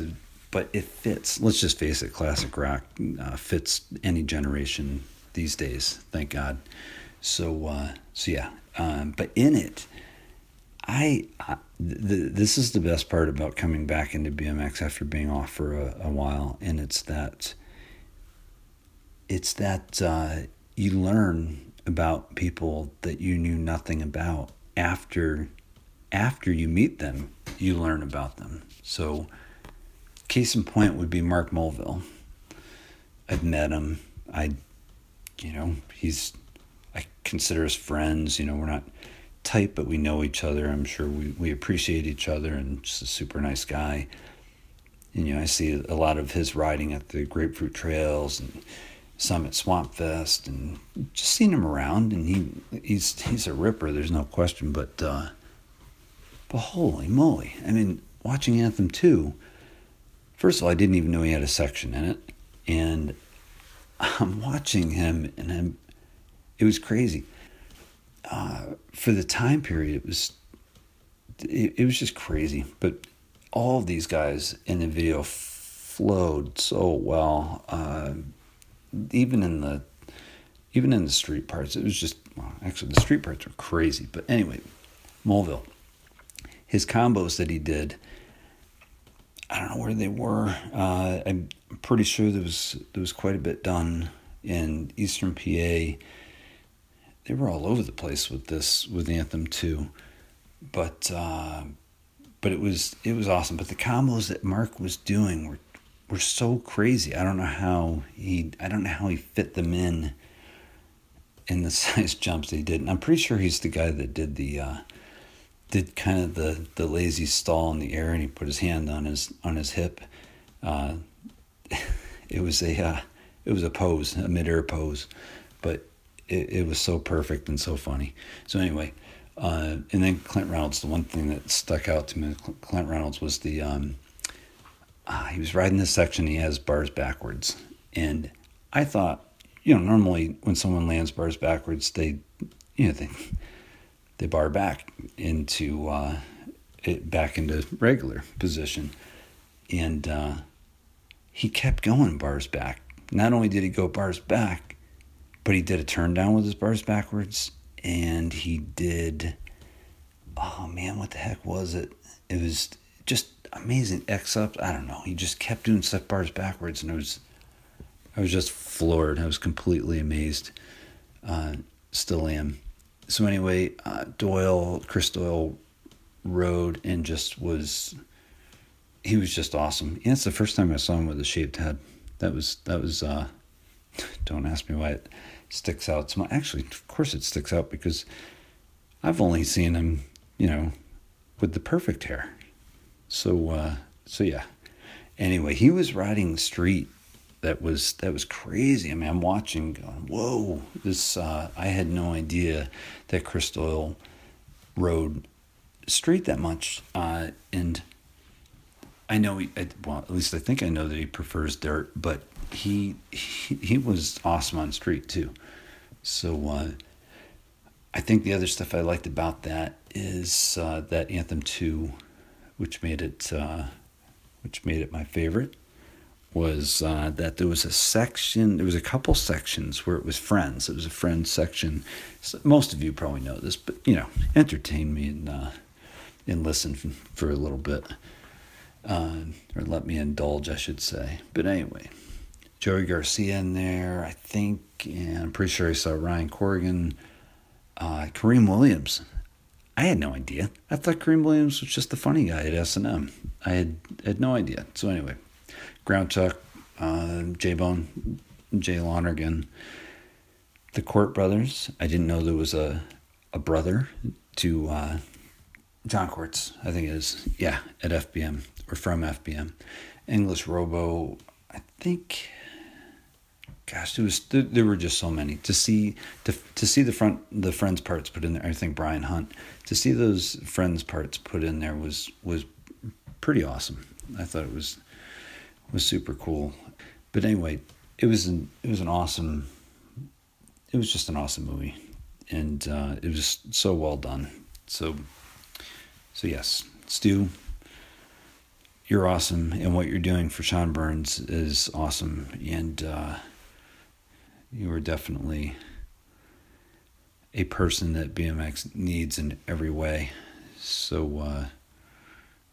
But it fits. Let's just face it. Classic rock uh, fits any generation these days. Thank God. So uh, so yeah. Um, but in it, I, I the, this is the best part about coming back into BMX after being off for a, a while, and it's that it's that uh, you learn about people that you knew nothing about after after you meet them. You learn about them. So, case in point would be Mark Mulvihill. I've met him. I, you know, he's I consider us friends. You know, we're not tight, but we know each other. I'm sure we, we appreciate each other and just a super nice guy. And, you know, I see a lot of his riding at the Grapefruit Trails and Summit Swamp Fest and just seen him around and he he's he's a ripper, there's no question, but uh but holy moly. I mean, watching Anthem 2, first of all, I didn't even know he had a section in it. And I'm watching him and I'm it was crazy uh, for the time period, it was it, it was just crazy. But all of these guys in the video flowed so well. Uh, even in the even in the street parts, it was just well, actually the street parts were crazy. But anyway, Mulvihill, his combos that he did. I don't know where they were. Uh, I'm pretty sure there was there was quite a bit done in Eastern PA they were all over the place with this with Anthem too, but uh, but it was it was awesome. But the combos that Mark was doing were were so crazy. I don't know how he I don't know how he fit them in in the size jumps he did. And I'm pretty sure he's the guy that did the uh, did kind of the the lazy stall in the air and he put his hand on his on his hip. Uh, it was a uh, it was a pose, a midair pose, but it, it was so perfect and so funny. So anyway, uh, and then Clint Reynolds. The one thing that stuck out to me, Clint Reynolds, was the um, uh, he was riding this section. He has bars backwards, and I thought, you know, normally when someone lands bars backwards, they, you know, they they bar back into uh, it back into regular position, and uh, he kept going bars back. Not only did he go bars back, but he did a turn down with his bars backwards, and he did. Oh man, what the heck was it? It was just amazing X up. I don't know. He just kept doing stuff bars backwards, and it was. I was just floored. I was completely amazed. Uh, still am. So anyway, uh, Doyle, Chris Doyle, rode and just was. He was just awesome. And it's the first time I saw him with a shaved head. That was that was. Uh, don't ask me why it sticks out. So actually, of course, it sticks out because I've only seen him, you know, with the perfect hair. So, uh, so yeah. Anyway, he was riding the street that was that was crazy. I mean, I'm watching, going, whoa! This uh, I had no idea that Chris Doyle rode street that much, uh, and I know he, well, at least I think I know that he prefers dirt, but he he, he was awesome on street too. So uh, I think the other stuff I liked about that is uh, that Anthem two, which made it uh, which made it my favorite was uh, that there was a section, there was a couple sections where it was friends. It was a friends section. So most of you probably know this, but you know, entertain me and uh, and listen for a little bit, uh, or let me indulge, I should say. But anyway, Joey Garcia in there, I think, and I'm pretty sure I saw Ryan Corrigan, uh, Kareem Williams. I had no idea. I thought Kareem Williams was just the funny guy at S and M. I had had no idea. So anyway, Ground Chuck, uh, J Bone, Jay Lonergan, the Court brothers. I didn't know there was a a brother to uh, Jon Courts. I think it is. Yeah, at FBM or from FBM. English Robo. I think. Gosh, there was there were just so many to see to to see the front the friends parts put in there. I think Brian Hunt to see those friends parts put in there was was pretty awesome. I thought it was was super cool. But anyway, it was an it was an awesome. It was just an awesome movie, and uh, it was so well done. So, so yes, Stu, you're awesome, and what you're doing for Sean Burns is awesome, and uh, you are definitely a person that BMX needs in every way. So, uh,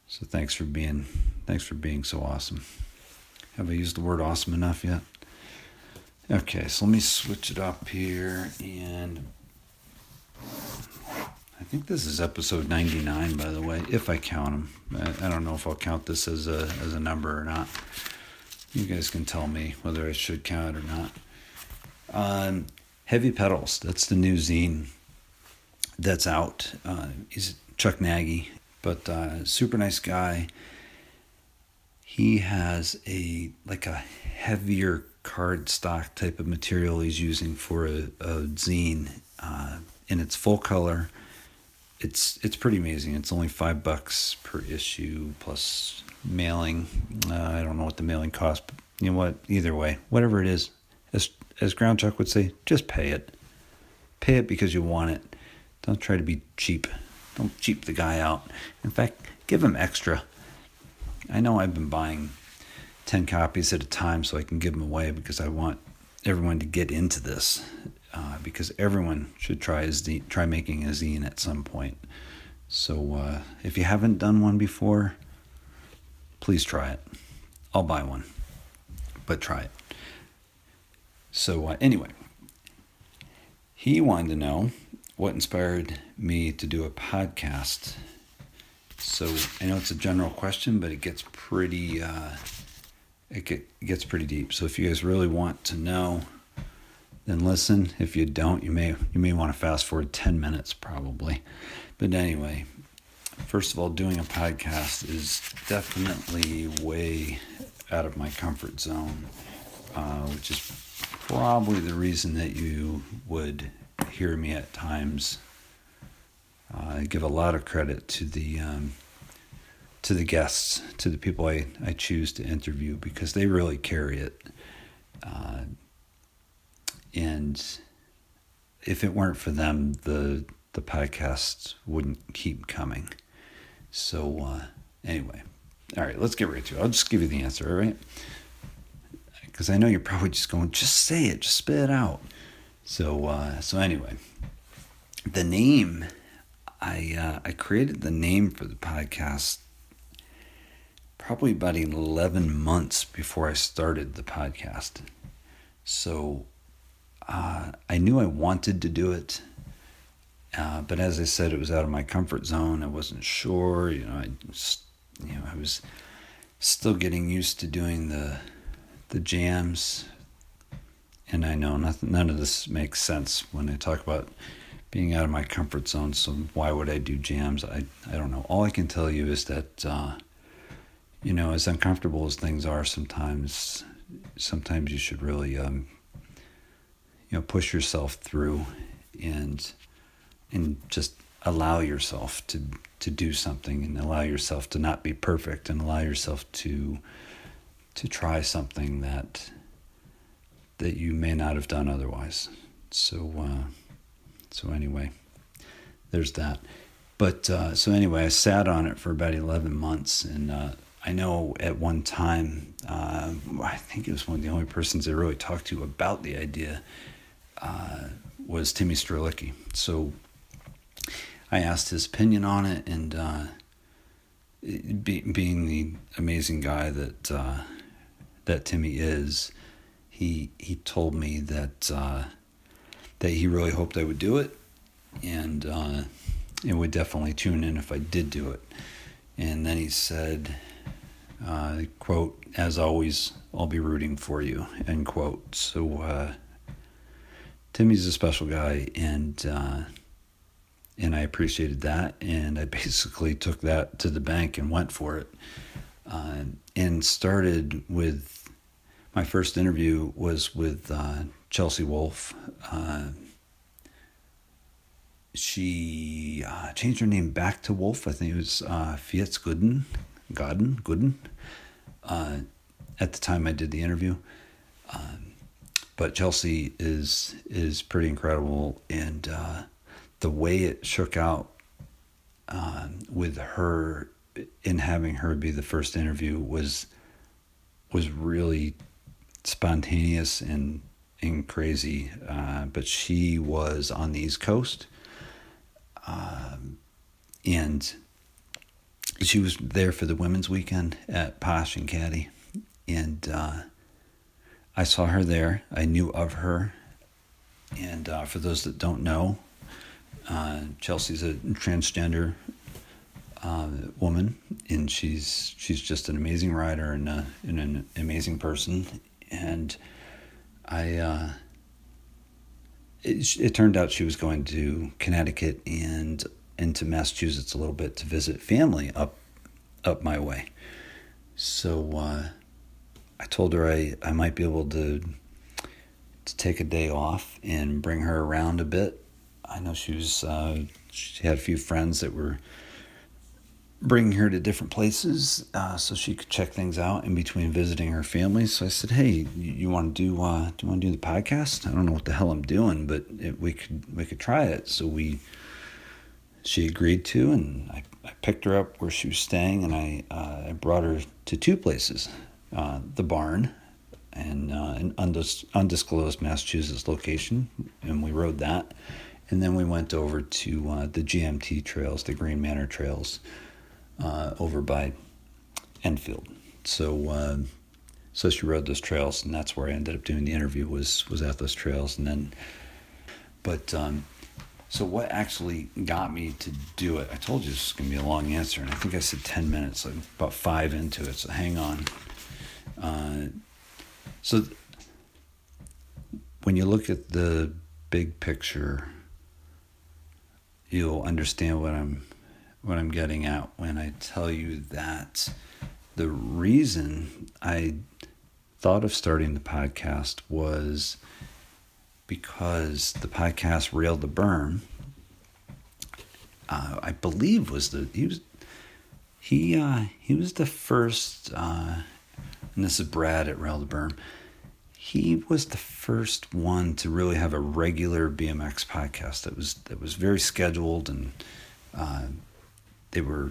so thanks for being thanks for being so awesome. Have I used the word awesome enough yet? Okay, so let me switch it up here and I think this is episode 99 by the way, if I count them. I, I don't know if I'll count this as a as a number or not. You guys can tell me whether I should count it or not. Um, Heavy Pedals, that's the new zine that's out. Uh, he's Chuck Nagy, but uh, super nice guy. He has a like a heavier cardstock type of material he's using for a, a zine uh, and it's full color. It's it's pretty amazing. It's only five bucks per issue plus mailing. Uh, i don't know what the mailing costs but you know what? Either way whatever it is as as ground chuck would say just pay it pay it because you want it don't try to be cheap don't cheap the guy out in fact give him extra I know I've been buying 10 copies at a time so I can give them away because I want everyone to get into this uh, because everyone should try a zine, try making a zine at some point. So uh, if you haven't done one before, please try it. I'll buy one, but try it. So uh, anyway, he wanted to know what inspired me to do a podcast so I know it's a general question, but it gets pretty uh, it, get, it gets pretty deep. So if you guys really want to know, then listen. If you don't, you may you may want to fast forward ten minutes probably. But anyway, first of all, doing a podcast is definitely way out of my comfort zone, uh, which is probably the reason that you would hear me at times I give a lot of credit to the um, to the guests, to the people I, I choose to interview because they really carry it. Uh, and if it weren't for them, the the podcast wouldn't keep coming. So uh, anyway, all right, let's get right to it. I'll just give you the answer, all right? Because I know you're probably just going, just say it, just spit it out. So uh, so anyway, the name I uh, I created the name for the podcast probably about 11 months before I started the podcast. So uh, I knew I wanted to do it, uh, but as I said, it was out of my comfort zone. I wasn't sure. You know, I was, you know I was still getting used to doing the the jams, and I know nothing, none of this makes sense when I talk about being out of my comfort zone. So why would I do jams? I I don't know. All I can tell you is that uh, you know, as uncomfortable as things are sometimes, sometimes you should really, um, you know, push yourself through and and just allow yourself to to do something and allow yourself to not be perfect and allow yourself to to try something that that you may not have done otherwise. So uh, so anyway, there's that. But uh, so anyway, I sat on it for about eleven months, and uh, I know at one time, uh, I think it was one of the only persons I really talked to about the idea uh, was Timmy Strzelecki. So I asked his opinion on it, and uh, be, being the amazing guy that that Timmy is, he he told me that uh, that he really hoped I would do it, and uh, it would definitely tune in if I did do it. And then he said, uh, "quote As always, I'll be rooting for you." End quote. So uh, Timmy's a special guy, and and I appreciated that. And I basically took that to the bank and went for it. Uh, and started with my first interview was with uh, Chelsea Wolfe. Uh, she uh, changed her name back to Wolf. I think it was uh, Gooden, Godden, Gooden. Uh, at the time I did the interview, um, but Chelsea is is pretty incredible, and uh, the way it shook out uh, with her in having her be the first interview was was really spontaneous and and crazy. Uh, but she was on the East Coast, um, and she was there for the women's weekend at Posh and Caddy, and uh, I saw her there. I knew of her, and uh, for those that don't know, uh, Chelsea's a transgender uh, woman, and she's she's just an amazing rider and, and an amazing person. And I, uh, it, it turned out she was going to Connecticut and into Massachusetts a little bit to visit family up up my way. So uh, I told her I, I might be able to to take a day off and bring her around a bit I know she was uh, she had a few friends that were bringing her to different places uh, so she could check things out in between visiting her family. So I said, "Hey, you, you want to do uh, do you want to do the podcast? I don't know what the hell I'm doing, but it, we could we could try it." So we she agreed to, and I, I picked her up where she was staying, and I uh, I brought her to two places, uh, the barn. And uh, an undis- undisclosed Massachusetts location, and we rode that and then we went over to uh, the GMT trails, the Green Manor trails, uh, over by Enfield. So, uh, so she rode those trails, and that's where I ended up doing the interview. Was was at those trails, and then, but um, so what actually got me to do it? I told you this is gonna be a long answer, and I think I said ten minutes, like about five into it. So hang on. Uh, so when you look at the big picture you'll understand what I'm what I'm getting at when I tell you that the reason I thought of starting the podcast was because the podcast Rail the Berm, uh, I believe was the he was he uh, he was the first, uh, and this is Brad at Rail the Berm he was the first one to really have a regular BMX podcast that was that was very scheduled and uh, they were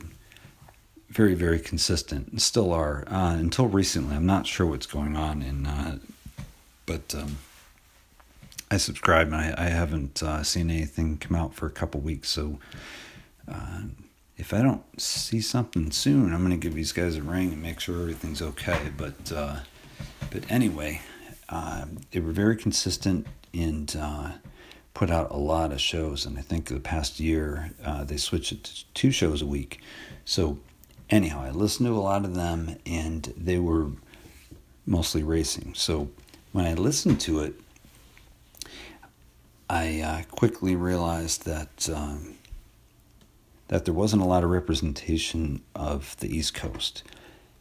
very very consistent and still are uh, until recently. I'm not sure what's going on in, uh, but um, I subscribe and I, I haven't uh, seen anything come out for a couple weeks. So uh, if I don't see something soon, I'm going to give these guys a ring and make sure everything's okay. But uh, but anyway. Um, they were very consistent and uh, put out a lot of shows. And I think the past year uh, they switched it to two shows a week. So anyhow, I listened to a lot of them, and they were mostly racing. So when I listened to it, I uh, quickly realized that um, that there wasn't a lot of representation of the East Coast.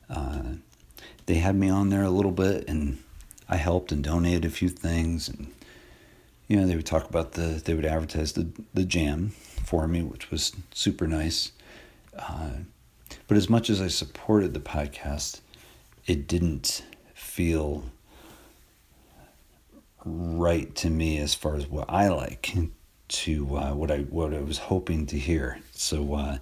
Uh, they had me on there a little bit, and I helped and donated a few things, and you know they would talk about the they would advertise the the jam for me, which was super nice. Uh, but as much as I supported the podcast, it didn't feel right to me as far as what I like to uh, what I what I was hoping to hear. So uh,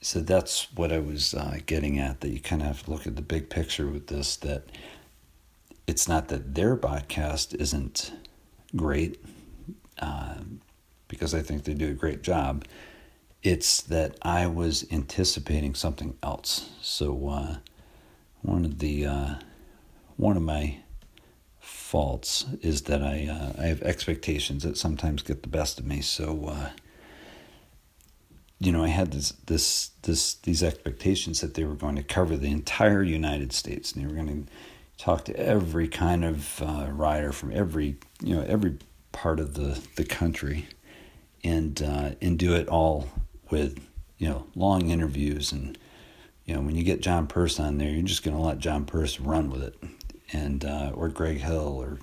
so that's what I was uh, getting at. That you kind of have to look at the big picture with this. That it's not that their podcast isn't great, uh, because I think they do a great job. It's that I was anticipating something else. So uh, one of the uh, one of my faults is that I uh, I have expectations that sometimes get the best of me. So uh, you know, I had this this this these expectations that they were going to cover the entire United States and they were going to talk to every kind of uh, rider from every you know every part of the the country and uh, and do it all with you know long interviews and you know when you get John Purse on there, you're just going to let John Purse run with it, and uh, or Greg Hill or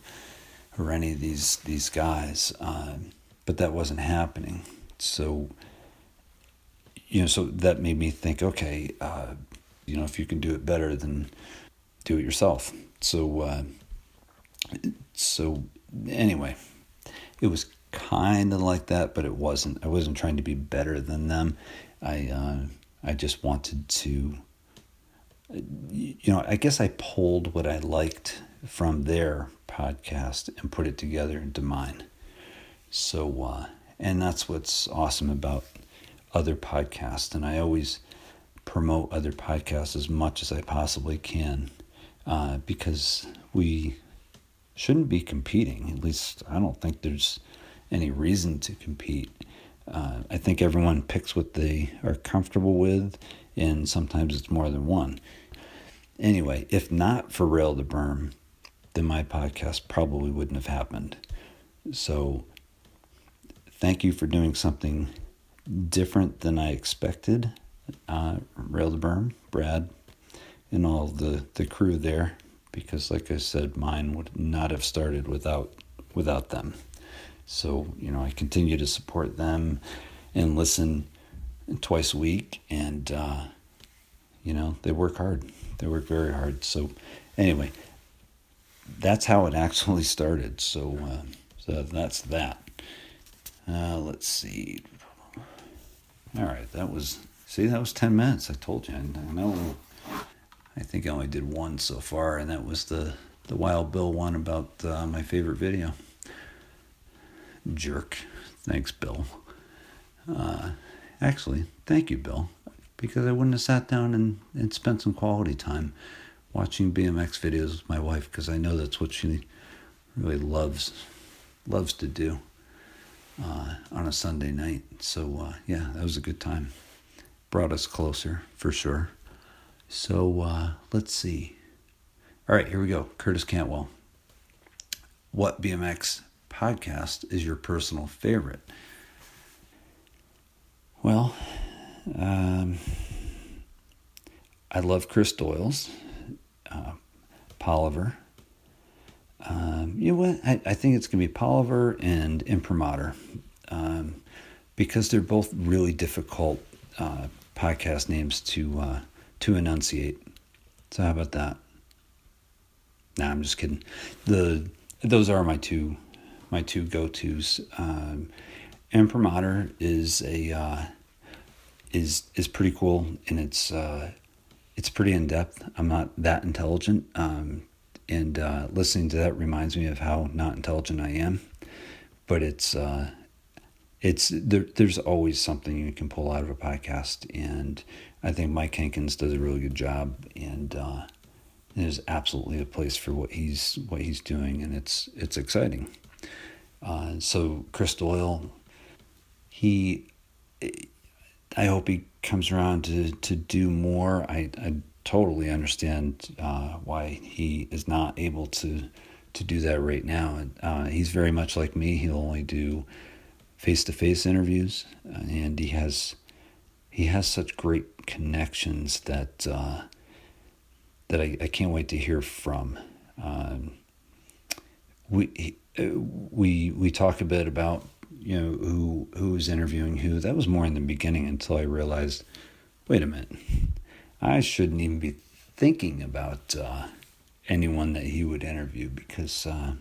or any of these these guys, uh, but that wasn't happening. So you know, so that made me think, okay, uh, you know, if you can do it better, then do it yourself. So uh, so anyway, it was kind of like that, but it wasn't. I wasn't trying to be better than them. I uh, I just wanted to, you know, I guess I pulled what I liked from their podcast and put it together into mine. So, uh, and that's what's awesome about other podcasts. And I always promote other podcasts as much as I possibly can uh, because we shouldn't be competing. At least I don't think there's any reason to compete. Uh, I think everyone picks what they are comfortable with, and sometimes it's more than one. Anyway, if not for Rail to Berm, then my podcast probably wouldn't have happened. So, thank you for doing something different than I expected. Uh, Rail to Berm, Brad, and all the, the crew there, because like I said, mine would not have started without without them. So, you know, I continue to support them and listen twice a week. And, uh, you know, they work hard. They work very hard. So, anyway, that's how it actually started. So, uh, so that's that. Uh, let's see. All right, that was, see, that was 10 minutes. I told you. I know, I think I only did one so far, and that was the, the Wild Bill one about uh, my favorite video jerk. Thanks, Bill. Uh, actually, thank you, Bill, because I wouldn't have sat down and, and spent some quality time watching BMX videos with my wife because I know that's what she really loves loves to do uh, on a Sunday night. So uh, yeah, that was a good time. Brought us closer for sure. So uh, let's see. All right, here we go. Curtis Cantwell. What BMX podcast is your personal favorite? Well, um, I love Chris Doyle's, uh, Poliver. Um, you know what? I, I think it's going to be Poliver and Imprimatur um, because they're both really difficult uh, podcast names to uh, to enunciate. So how about that? Nah, I'm just kidding. The those are my two my two go tos. Um, Imprimatur is a uh, is is pretty cool and it's uh, it's pretty in depth. I'm not that intelligent, um, and uh, listening to that reminds me of how not intelligent I am. But it's uh, it's there, there's always something you can pull out of a podcast, and I think Mike Hankins does a really good job, and uh, there's absolutely a place for what he's what he's doing, and it's it's exciting. Uh, so Chris Doyle, he, I hope he comes around to, to do more. I, I totally understand uh, why he is not able to to do that right now. Uh, he's very much like me. He'll only do face to face interviews, uh, and he has he has such great connections that uh, that I, I can't wait to hear from. Um, we uh, we we talk a bit about you know who who was interviewing who. That was more in the beginning until I realized, wait a minute, I shouldn't even be thinking about uh, anyone that he would interview because uh,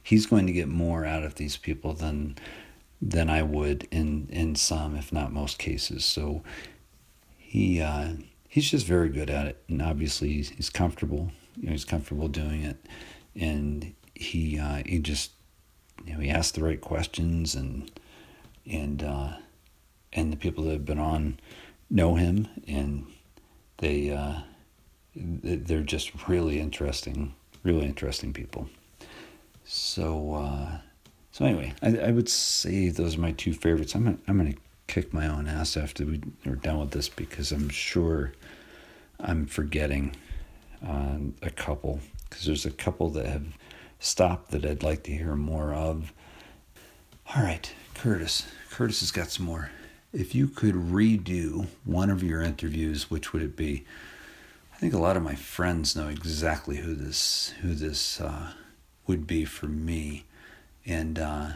he's going to get more out of these people than than I would in in some, if not most cases. So he uh, he's just very good at it, and obviously he's, he's comfortable. You know, he's comfortable doing it, and he uh, he just you know he asks the right questions, and and uh, and the people that have been on know him, and they uh, they're just really interesting, really interesting people. So uh, so anyway, I, I would say those are my two favorites. I'm gonna, I'm gonna kick my own ass after we are done with this because I'm sure I'm forgetting uh, a couple because there's a couple that have stopped that I'd like to hear more of. All right, Curtis. Curtis has got some more. If you could redo one of your interviews, which would it be? I think a lot of my friends know exactly who this who this uh, would be for me, and uh,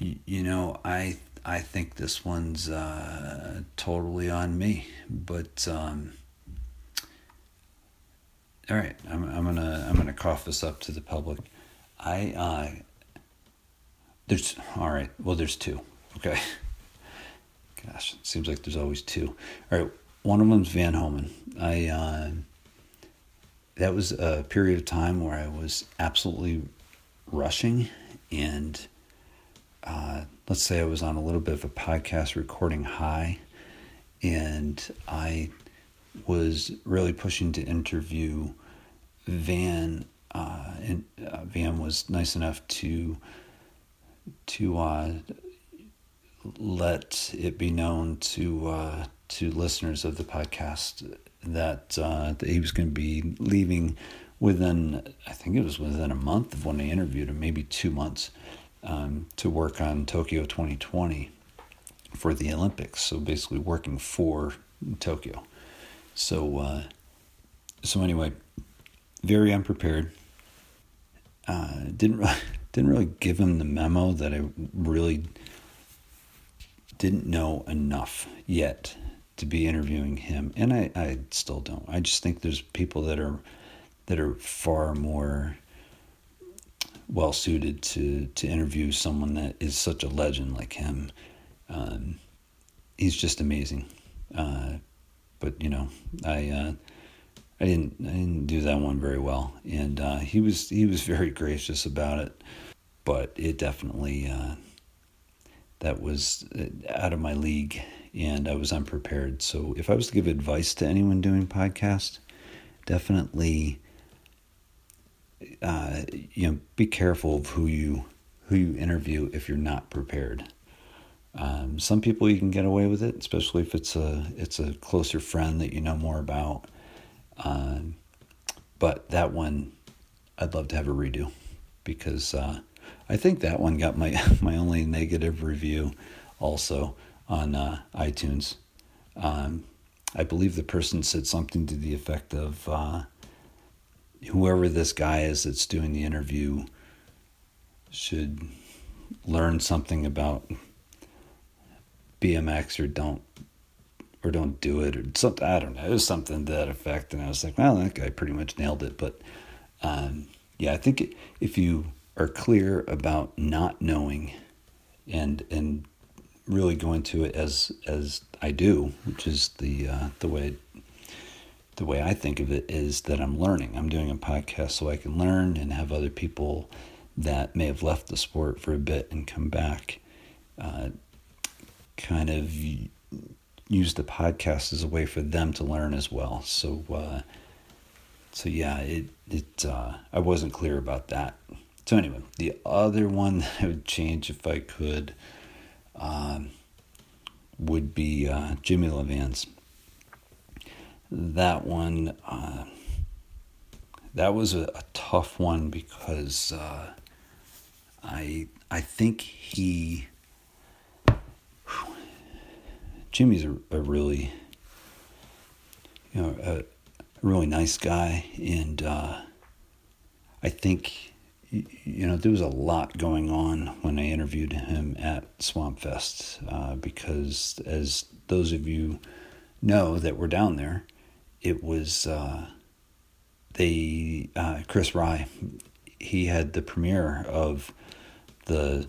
y- you know I I think this one's uh, totally on me, but um, all right, I'm I'm gonna I'm gonna cough this up to the public. I uh, there's all right. Well, there's two. Okay. Gosh, it seems like there's always two. All right, one of them's Van Homan. I uh, that was a period of time where I was absolutely rushing, and uh, let's say I was on a little bit of a podcast recording high, and I was really pushing to interview Van. Uh, and uh, Van was nice enough to to uh, let it be known to uh, to listeners of the podcast that uh, that he was going to be leaving within I think it was within a month of when I interviewed him, maybe two months, um, to work on Tokyo 2020 for the Olympics. So basically, working for Tokyo. So, uh, so anyway, very unprepared. Uh, didn't really, didn't really give him the memo that I really didn't know enough yet to be interviewing him, and I, I still don't. I just think there's people that are that are far more well suited to to interview someone that is such a legend like him. Um, he's just amazing. Uh, but you know, I uh, I didn't I didn't do that one very well, and uh, he was he was very gracious about it, but it definitely uh, that was uh, out of my league, and I was unprepared. So if I was to give advice to anyone doing podcast, definitely. Uh, you know, be careful of who you who you interview if you're not prepared. Um, some people you can get away with it, especially if it's a it's a closer friend that you know more about. Um, but that one, I'd love to have a redo because uh, I think that one got my my only negative review, also on uh, iTunes. Um, I believe the person said something to the effect of, uh, "Whoever this guy is that's doing the interview should learn something about." BMX or don't or don't do it or something. I don't know. It was something to that effect, and I was like, well, that guy pretty much nailed it. But um, yeah, I think if you are clear about not knowing and and really go into it as as I do, which is the uh, the way the way I think of it is that I'm learning. I'm doing a podcast so I can learn and have other people that may have left the sport for a bit and come back. Uh, kind of use the podcast as a way for them to learn as well. So, uh, so yeah, it it uh, I wasn't clear about that. So anyway, the other one that I would change if I could um, would be uh, Jimmy Levans. That one, uh, that was a, a, tough one because uh, I I think he Jimmy's a, a really, you know, a, a really nice guy, and uh, I think you know there was a lot going on when I interviewed him at Swamp Fest uh, because, as those of you know that were down there, it was uh, they uh, Chris Rye. He had the premiere of the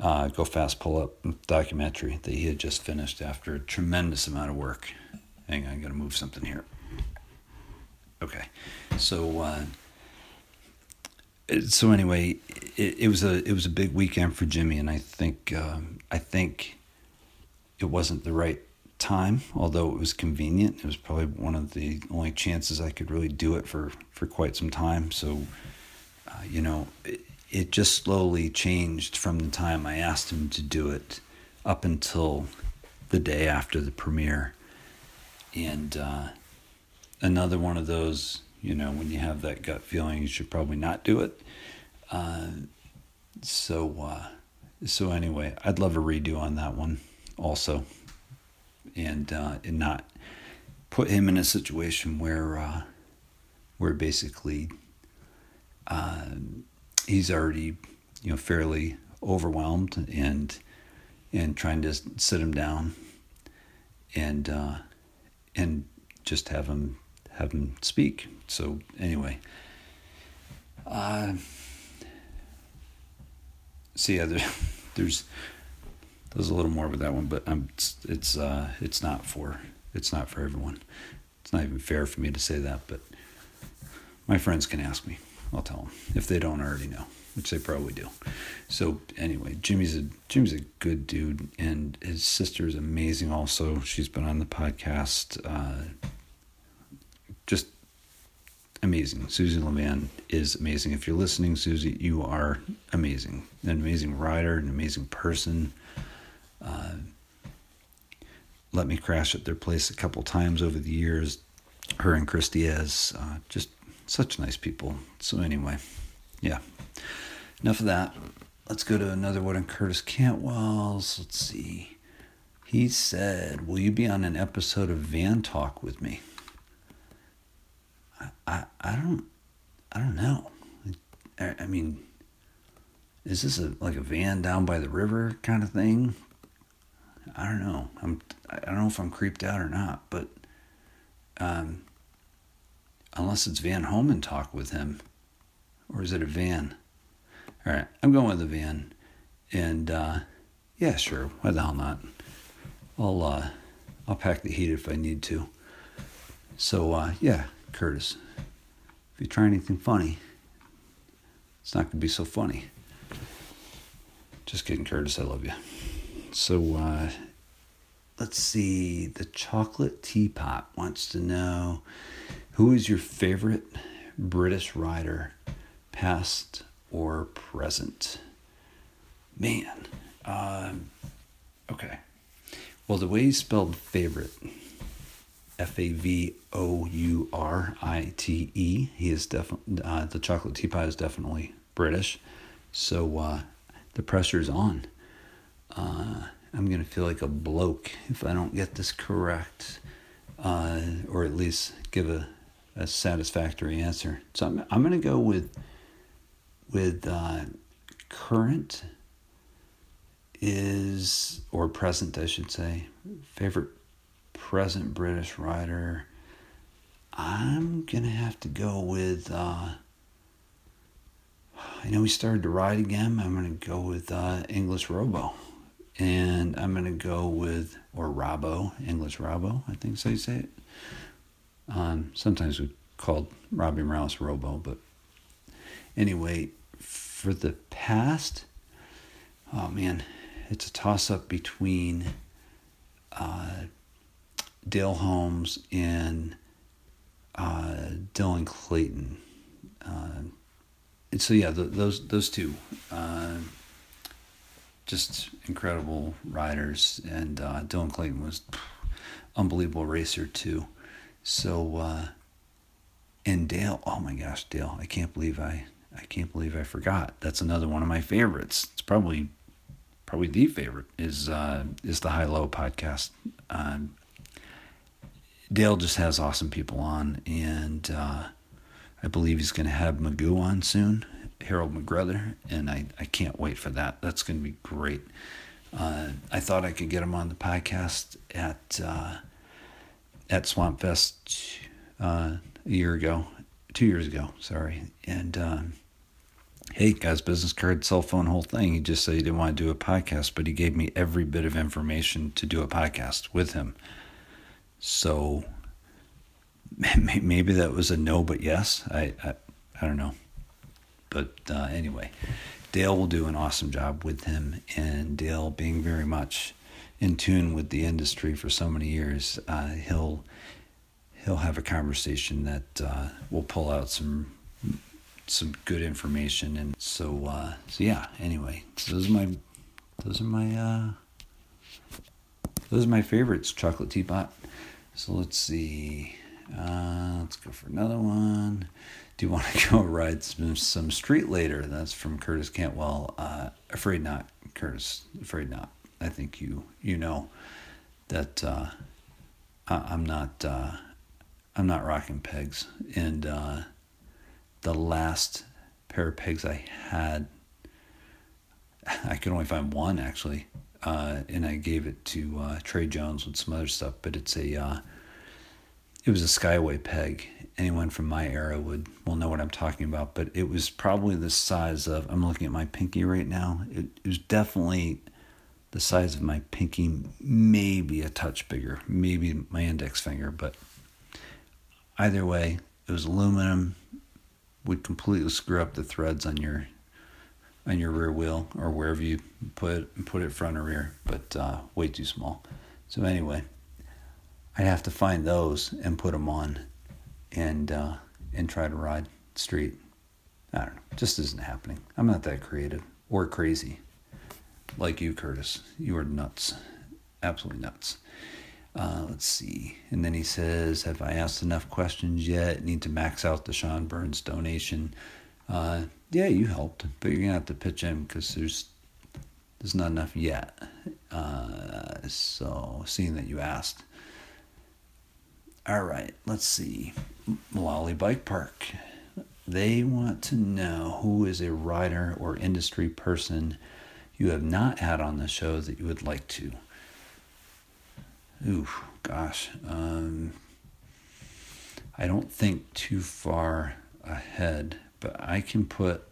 uh, Go Fast Pull Up documentary that he had just finished after a tremendous amount of work. Hang on, I got to move something here. Okay, so uh, so anyway, it, it was a it was a big weekend for Jimmy, and I think um, I think it wasn't the right time, although it was convenient. It was probably one of the only chances I could really do it for for quite some time. So, uh, you know, it, it just slowly changed from the time I asked him to do it up until the day after the premiere. And uh, another one of those, you know, when you have that gut feeling, you should probably not do it. Uh, so, uh, so anyway, I'd love a redo on that one also, and uh, and not put him in a situation where uh, where basically uh, he's already you know fairly overwhelmed and and trying to sit him down and uh, and just have him have him speak. So anyway, uh, so yeah, there, there's there's a little more with that one, but I'm it's it's, uh, it's not for it's not for everyone. It's not even fair for me to say that, but my friends can ask me. I'll tell them if they don't already know, which they probably do. So anyway, Jimmy's a Jimmy's a good dude, and his sister is amazing. Also, she's been on the podcast. Uh, just amazing. Susie Levan is amazing. If you're listening, Susie, you are amazing. An amazing writer, an amazing person. Uh, let me crash at their place a couple times over the years. Her and Chris Diaz, uh, just such nice people. So anyway, yeah. Enough of that. Let's go to another one on Curtis Cantwell's. Let's see. He said, "Will you be on an episode of Van Talk with me?" I I, I don't I don't know. I, I mean, is this a like a van down by the river kind of thing? I don't know. I'm I don't know if I'm creeped out or not, but um, unless it's Van Homan talk with him, or is it a van? All right, I'm going with the van, and uh, yeah, sure, why the hell not? I'll uh, I'll pack the heat if I need to. So uh, yeah, Curtis, if you try anything funny, it's not gonna be so funny. Just kidding, Curtis. I love you. So uh, let's see. The chocolate teapot wants to know who is your favorite British writer, past or present? Man. Um, okay. Well, the way he spelled favorite, F A V O U R I T E, he is definitely, uh, the chocolate teapot is definitely British. So uh, the is on. Uh, I'm going to feel like a bloke if I don't get this correct, uh, or at least give a a satisfactory answer. So I'm, I'm going to go with with uh, current is or present, I should say. Favorite present British writer. I'm gonna have to go with. Uh, I know we started to ride again. I'm gonna go with uh, English Robo, and I'm gonna go with or Robbo, English Robbo. I think so you say it. Um, sometimes we called Robbie Morales Robo, but anyway, for the past, oh man, it's a toss up between uh, Dale Holmes and uh, Dylan Clayton. Uh, and so yeah, the, those those two, uh, just incredible riders, and uh, Dylan Clayton was unbelievable racer too. So, uh, and Dale, oh my gosh, Dale, I can't believe I, I can't believe I forgot. That's another one of my favorites. It's probably, probably the favorite is uh, is the High Low podcast. Um, Dale just has awesome people on, and uh, I believe he's going to have Magoo on soon, Harold McGruther, and I, I can't wait for that. That's going to be great. Uh, I thought I could get him on the podcast at uh, at Swamp Fest uh, a year ago, two years ago, sorry, and. Um, hey, guy's business card, cell phone, whole thing. He just said he didn't want to do a podcast, but he gave me every bit of information to do a podcast with him. So maybe that was a no, but yes. I I, I don't know. But uh, anyway, Dale will do an awesome job with him, and Dale being very much in tune with the industry for so many years, uh, he'll he'll have a conversation that uh, will pull out some some good information. And so uh so yeah anyway those are my those are my uh those are my favorites chocolate teapot. So let's see uh let's go for another one do you want to go ride some, some street later that's from curtis cantwell uh afraid not curtis afraid not i think you you know that uh I, i'm not uh i'm not rocking pegs and uh the last pair of pegs I had, I could only find one actually, uh, and I gave it to uh, Trey Jones with some other stuff. But it's a, uh, it was a Skyway peg. Anyone from my era would will know what I'm talking about. But it was probably the size of. I'm looking at my pinky right now. It, it was definitely the size of my pinky, maybe a touch bigger, maybe my index finger. But either way, it was aluminum would completely screw up the threads on your on your rear wheel or wherever you put put it front or rear, but uh, way too small. So anyway, I'd have to find those and put them on, and uh, and try to ride street. I don't know, just isn't happening. I'm not that creative or crazy like you, Curtis. You are nuts, absolutely nuts. Uh, let's see. And then he says, Have I asked enough questions yet? Need to max out the Sean Burns donation. Uh, yeah, you helped, but you're to have to pitch in because there's there's not enough yet. Uh, so, seeing that you asked. All right, let's see. Malali Bike Park. They want to know who is a rider or industry person you have not had on the show that you would like to. Ooh, gosh. Um, I don't think too far ahead, but I can put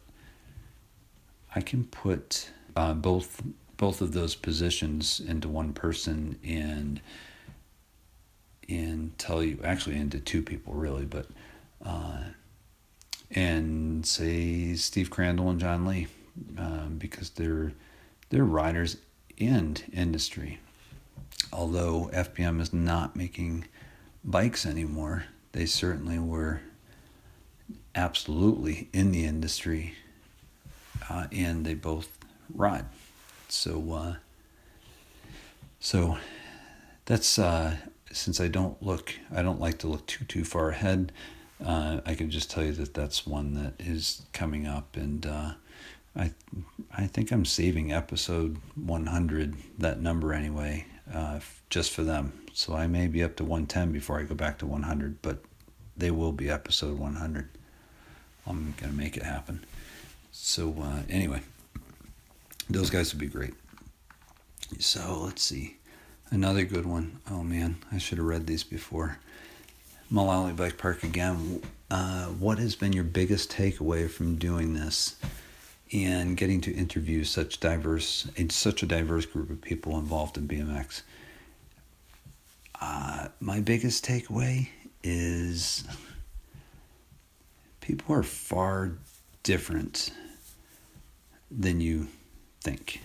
I can put uh, both both of those positions into one person and and tell you actually into two people really, but uh, and say Steve Crandall and John Lee um, because they're they're riders in industry although FBM is not making bikes anymore, they certainly were absolutely in the industry uh, and they both ride. So, uh, so that's uh, since I don't look, I don't like to look too too far ahead. Uh, I can just tell you that that's one that is coming up, and uh, I I think I'm saving episode 100, that number anyway, uh, just for them. So I may be up to 110 before I go back to 100, but they will be episode 100. I'm to make it happen. So, uh, anyway, those guys would be great. So, let's see. Another good one. Oh man, I should have read these before. Malali Bike Park again. Uh, what has been your biggest takeaway from doing this? and getting to interview such diverse such a diverse group of people involved in BMX. Uh, my biggest takeaway is people are far different than you think.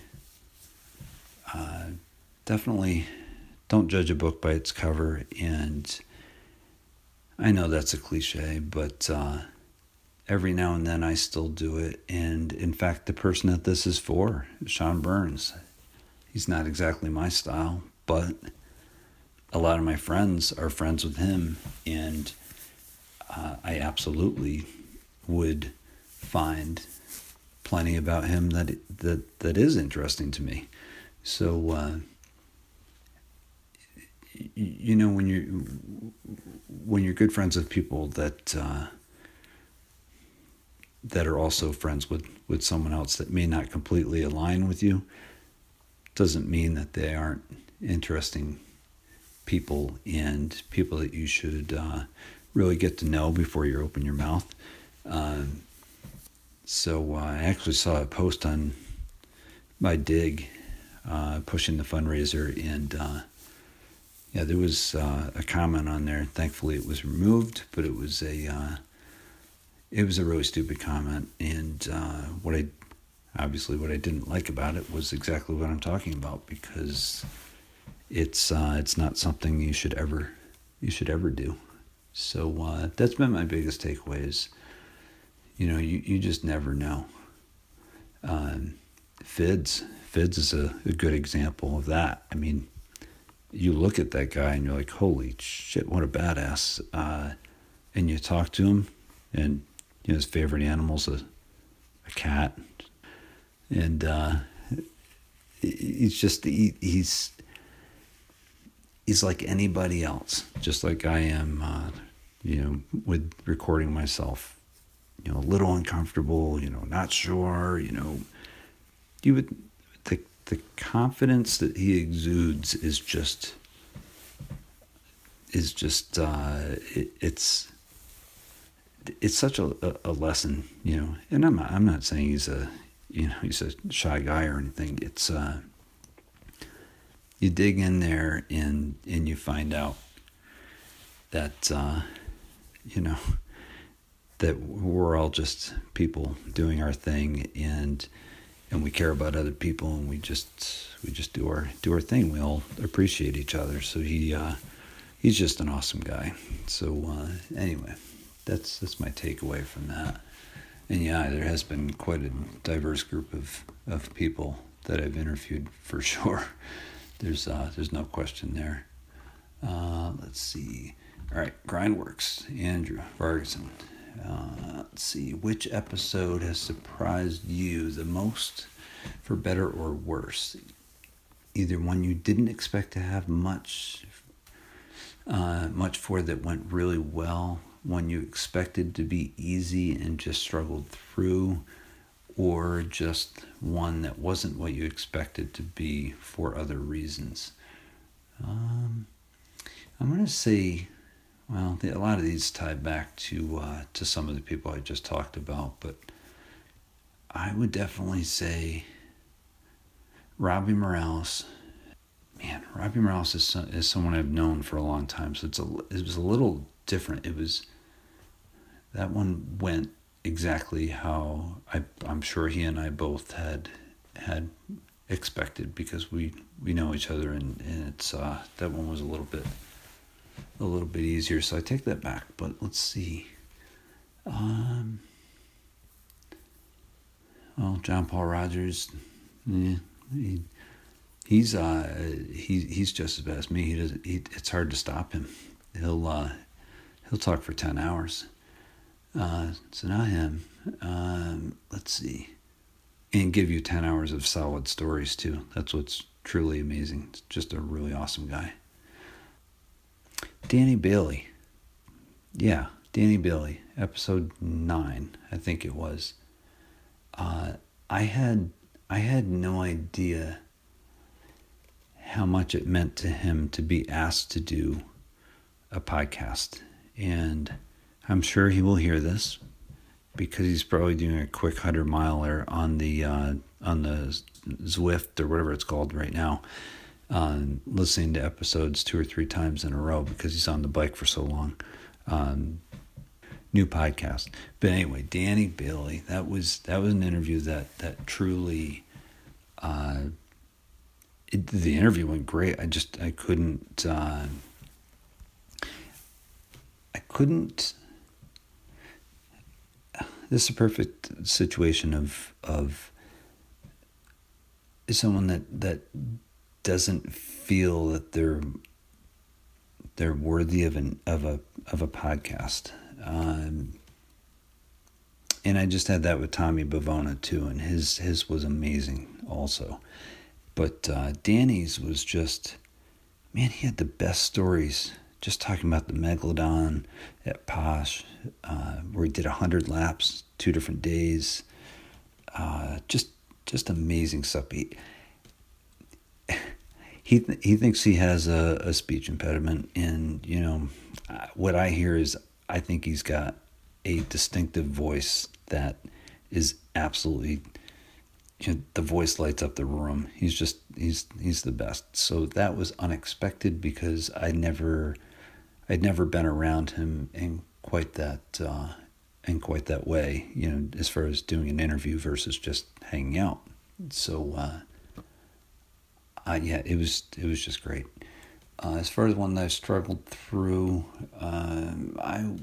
Uh, definitely don't judge a book by its cover, and I know that's a cliche, but uh, every now and then I still do it. And in fact, the person that this is for, Sean Burns, he's not exactly my style, but a lot of my friends are friends with him. And uh, I absolutely would find plenty about him that that that is interesting to me. So uh, you know when you when you're good friends with people that uh, that are also friends with with someone else that may not completely align with you doesn't mean that they aren't interesting people and people that you should uh, really get to know before you open your mouth. Um, so uh, I actually saw a post on my dig uh, pushing the fundraiser, and uh, yeah, there was uh, a comment on there. Thankfully, it was removed, but it was a uh, it was a really stupid comment, and uh, what I obviously what I didn't like about it was exactly what I'm talking about because it's uh, it's not something you should ever you should ever do. So uh, that's been my biggest takeaway is, you know, you, you just never know. Um, Fids, Fids is a, a good example of that. I mean, you look at that guy and you're like, holy shit, what a badass. Uh, and you talk to him, and you know, his favorite animal's a, a cat. And uh, he's just, he, he's, he's like anybody else, just like I am, uh, you know, with recording myself, you know, a little uncomfortable, you know, not sure, you know, you would, the, confidence that he exudes is just, is just, uh, it, it's, it's such a, a lesson, you know, and I'm not, I'm not saying he's a, you know, he's a shy guy or anything. It's, uh, you dig in there and and you find out that uh, you know that we're all just people doing our thing and and we care about other people and we just we just do our do our thing. We all appreciate each other. So he uh, he's just an awesome guy. So uh, anyway, that's that's my takeaway from that. And yeah, there has been quite a diverse group of of people that I've interviewed for sure. There's uh, there's no question there. Uh, let's see. All right, Grindworks, Andrew Ferguson. Uh, let's see. Which episode has surprised you the most, for better or worse? Either one you didn't expect to have much, uh, much for that went really well, one you expected to be easy and just struggled through, or just one that wasn't what you expected to be for other reasons? Um, I'm going to say, well, a lot of these tie back to uh, to some of the people I just talked about, but I would definitely say Robbie Morales. Man, Robbie Morales is, is someone I've known for a long time, so it's a it was a little different. It was that one went exactly how I, I'm sure he and I both had had expected because we we know each other and, and it's uh, that one was a little bit a little bit easier so I take that back but let's see um well John Paul Rogers yeah, he, he's uh he he's just as bad as me he does he, it's hard to stop him he'll uh he'll talk for 10 hours uh, so not him. Um, let's see. And give you 10 hours of solid stories too. That's what's truly amazing. It's just a really awesome guy. Danny Bailey. Yeah, Danny Bailey, episode 9, I think it was. Uh, I had I had no idea how much it meant to him to be asked to do a podcast. And I'm sure he will hear this because he's probably doing a quick hundred miler on the uh, on the Zwift or whatever it's called right now, uh, listening to episodes two or three times in a row because he's on the bike for so long. Um, new podcast, but anyway, Danny Bailey. That was that was an interview that that truly. Uh, it, the interview went great. I just I couldn't. Uh, I couldn't this is a perfect situation of of someone that that doesn't feel that they're they're worthy of an of a of a podcast. Um, and I just had that with Tommy Bavona too, and his his was amazing also. But uh, Danny's was just man, he had the best stories. Just talking about the megalodon at Posh, uh, where he did hundred laps, two different days. Uh, just just amazing stuff. He, he thinks he has a, a speech impediment, and you know what I hear is I think he's got a distinctive voice that is absolutely you know, the voice lights up the room. He's just he's he's the best. So that was unexpected because I never I'd never been around him in quite that uh, in quite that way. You know, as far as doing an interview versus just hanging out. So uh, uh, yeah, it was it was just great. Uh, as far as one that I struggled through, um, I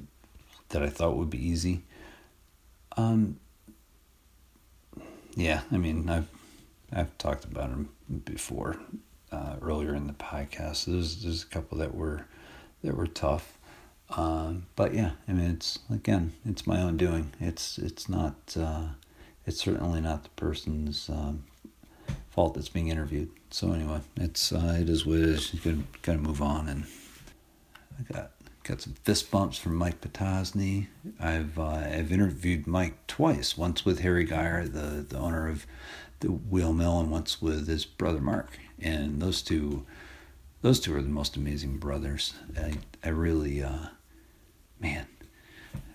that I thought would be easy. Um, yeah, I mean, I've I've talked about them before uh, earlier in the podcast. There's there's a couple that were that were tough, um, but yeah, I mean, it's again, it's my own doing. It's it's not uh, it's certainly not the person's um, fault that's being interviewed. So anyway, it's uh, it is what it is. You can kind gotta move on, and I got got some fist bumps from Mike Potosny. I've uh, I've interviewed Mike twice. Once with Harry Geyer, the the owner of the Wheel Mill, and once with his brother Mark. And those two, those two are the most amazing brothers. I I really, uh, man,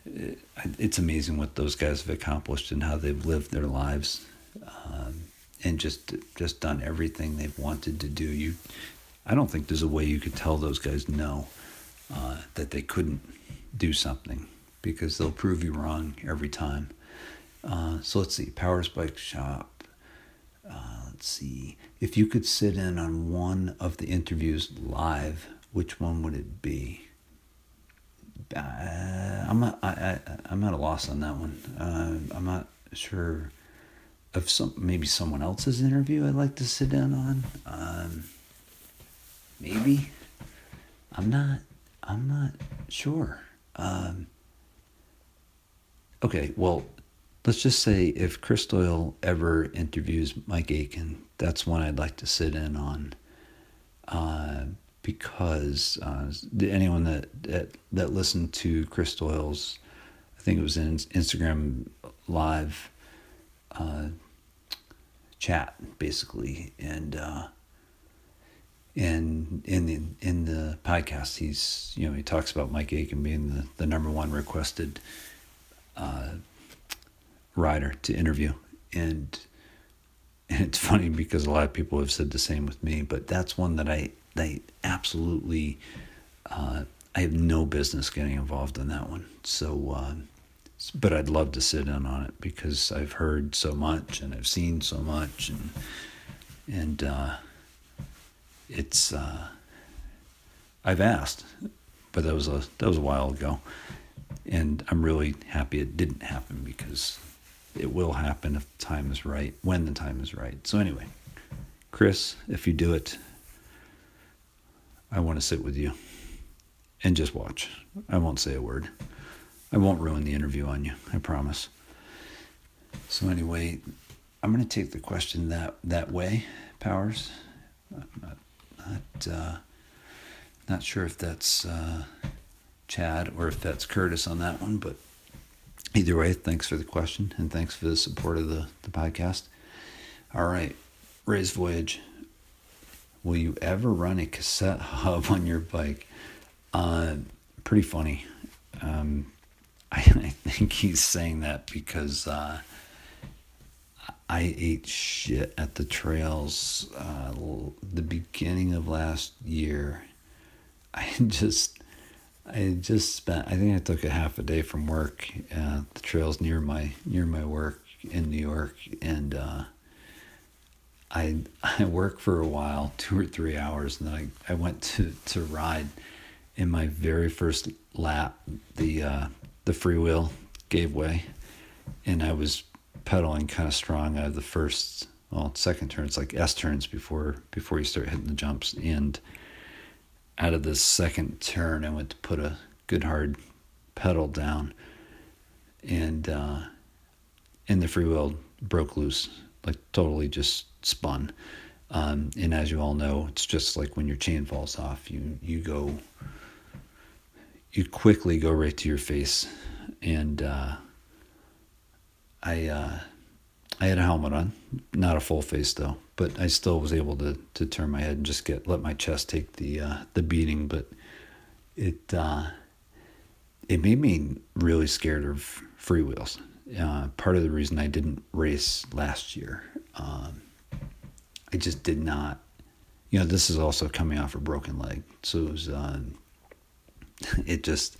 it, it's amazing what those guys have accomplished and how they've lived their lives. Um, and just just done everything they've wanted to do. You, I don't think there's a way you could tell those guys no uh, that they couldn't do something because they'll prove you wrong every time. Uh, so let's see, Powers Bike Shop. Uh, let's see, if you could sit in on one of the interviews live, which one would it be? Uh, I'm not, I, I, I'm at a loss on that one. Uh, I'm not sure of some maybe someone else's interview I'd like to sit in on. Um, maybe I'm not I'm not sure. Um, okay, well, let's just say if Chris Doyle ever interviews Mike Aitken, that's one I'd like to sit in on. Uh, because uh, anyone that, that that listened to Chris Doyle's, I think it was in Instagram live uh, chat basically, and uh, and in the in the podcast, he's you know he talks about Mike Aitken being the, the number one requested uh, rider to interview, and and it's funny because a lot of people have said the same with me, but that's one that I they absolutely uh, I have no business getting involved in that one. So, uh, but I'd love to sit in on it because I've heard so much and I've seen so much and and uh, it's uh, I've asked, but that was a that was a while ago, and I'm really happy it didn't happen because it will happen if the time is right when the time is right. So anyway, Chris, if you do it, I want to sit with you and just watch. I won't say a word. I won't ruin the interview on you. I promise. So anyway, I'm going to take the question that that way, Powers. I'm not not uh, not sure if that's uh, Chad or if that's Curtis on that one, but either way, thanks for the question and thanks for the support of the, the podcast. All right, Ray's Voyage. Will you ever run a cassette hub on your bike? Uh, pretty funny. Um, I, I, think he's saying that because uh, I ate shit at the trails uh, the beginning of last year. I just, I just spent. I think I took a half a day from work the trails near my near my work in New York, and uh, I I worked for a while, two or three hours, and then I, I went to to ride. In my very first lap, the uh, the freewheel gave way, and I was pedaling kind of strong out of the first well second turn it's like s turns before before you start hitting the jumps. And out of the second turn i went to put a good hard pedal down. And uh and the freewheel broke loose like totally just spun. Um, and as you all know, it's just like when your chain falls off, you you go, you quickly go right to your face, and uh, I uh, I had a helmet on, not a full face though, but I still was able to to turn my head and just get let my chest take the uh, the beating, but it uh, it made me really scared of freewheels. Uh, part of the reason I didn't race last year. Um, I just did not. You know, this is also coming off a broken leg, so it was. It just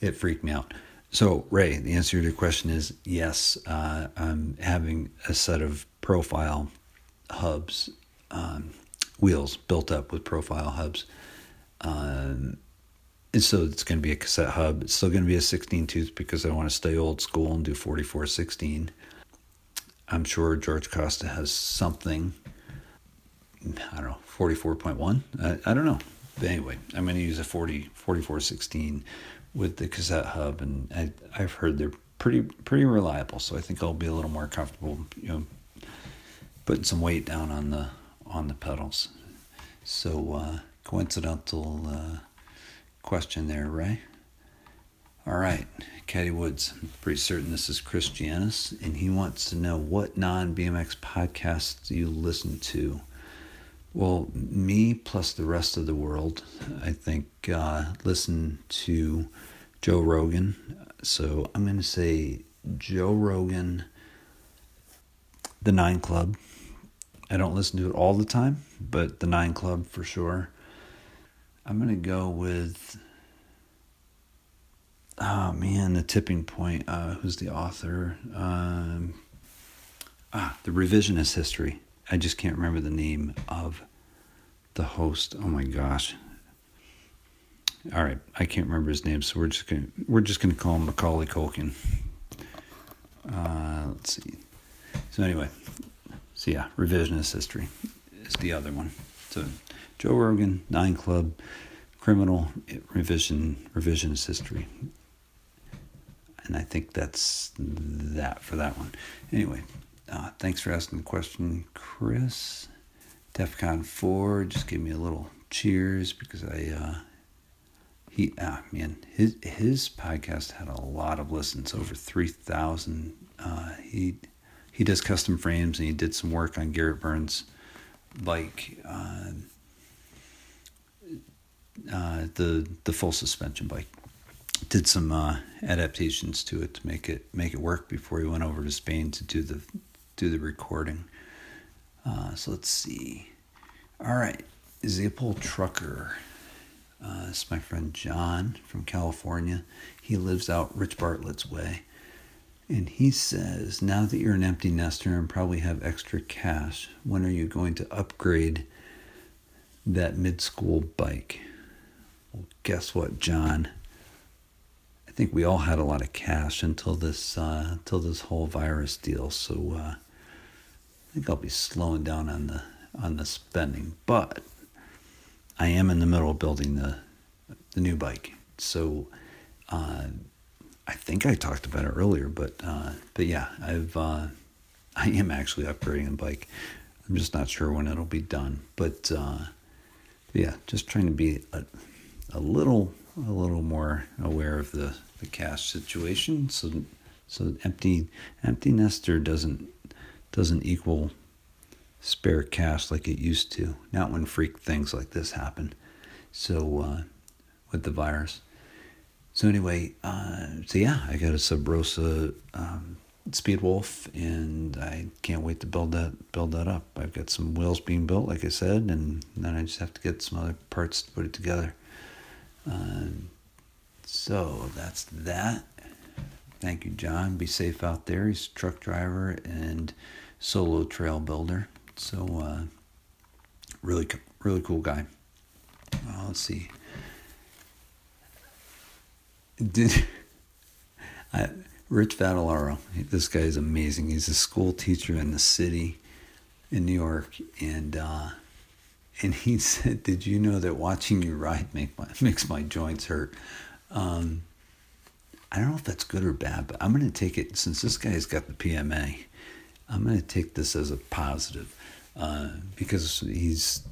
it freaked me out. So Ray, the answer to your question is yes. Uh, I'm having a set of profile hubs, um, wheels built up with profile hubs. Um, and so it's going to be a cassette hub. It's still going to be a 16 tooth because I want to stay old school and do 44 16. I'm sure George Costa has something I don't know, 44.1. I, I don't know. But anyway, I'm going to use a 40, 4416 with the cassette hub, and I, I've heard they're pretty pretty reliable. So I think I'll be a little more comfortable, you know, putting some weight down on the on the pedals. So uh, coincidental uh, question there, Ray. All right, Caddy Woods. I'm pretty certain this is Chris and he wants to know what non BMX podcasts you listen to? Well, me plus the rest of the world, I think, uh, listen to Joe Rogan. So I'm going to say Joe Rogan, The Nine Club. I don't listen to it all the time, but The Nine Club for sure. I'm going to go with, oh man, The Tipping Point. Uh, who's the author? Um, ah, The Revisionist History. I just can't remember the name of the host. Oh my gosh. All right, I can't remember his name, so we're just gonna we're just gonna call him Macaulay Culkin. Uh, let's see. So anyway, so yeah, revisionist history is the other one. So Joe Rogan, Nine Club, criminal revision revisionist history, and I think that's that for that one. Anyway, uh, thanks for asking the question, Chris. DEFCON 4 just gave me a little cheers because I, uh, he, ah, man, his, his podcast had a lot of listens, over 3,000. Uh, he, he does custom frames and he did some work on Garrett Byrnes, bike, uh, uh, the, the full suspension bike did some uh, adaptations to it to make it make it work before he went over to Spain to do the do the recording. Uh, so let's see. All right, Zippel Trucker. Uh, this is my friend John from California. He lives out Rich Bartlett's way. And he says, now that you're an empty nester and probably have extra cash, when are you going to upgrade that mid school bike? Well, guess what, John? I think we all had a lot of cash until this uh, until this whole virus deal. So uh, think I'll be slowing down on the on the spending, but I am in the middle of building the the new bike. So uh, I think I talked about it earlier, but uh, but yeah, I've uh, I am actually upgrading the bike. I'm just not sure when it'll be done, but uh, yeah, just trying to be a, a little a little more aware of the, the cash situation. So so empty empty nester doesn't doesn't equal spare cash like it used to. Not when freak things like this happen. So uh, with the virus. So anyway, uh, so yeah, I got a Sub Rosa um, Speedwolf, and I can't wait to build that build that up. I've got some wheels being built, like I said, and then I just have to get some other parts to put it together. Uh, so that's that. Thank you, John. Be safe out there. He's a truck driver and solo trail builder. So, uh, really, really cool guy. Uh, let's see. Did I, Rich Vadalaro? This guy is amazing. He's a school teacher in the city in New York, and uh, and he said, "Did you know that watching you ride make my, makes my joints hurt?" Um, I don't know if that's good or bad, but I'm going to take it since this guy's got the PMA. I'm going to take this as a positive uh, because he's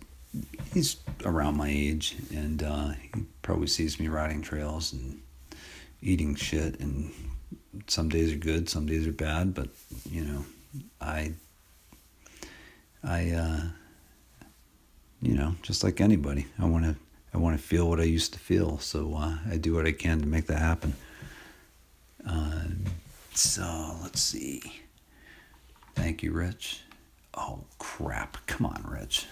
he's around my age, and uh, he probably sees me riding trails and eating shit. And some days are good, some days are bad. But you know, I I uh, you know, just like anybody, I want to I want to feel what I used to feel. So uh, I do what I can to make that happen. Uh, so let's see. Thank you, Rich. Oh crap! Come on, Rich.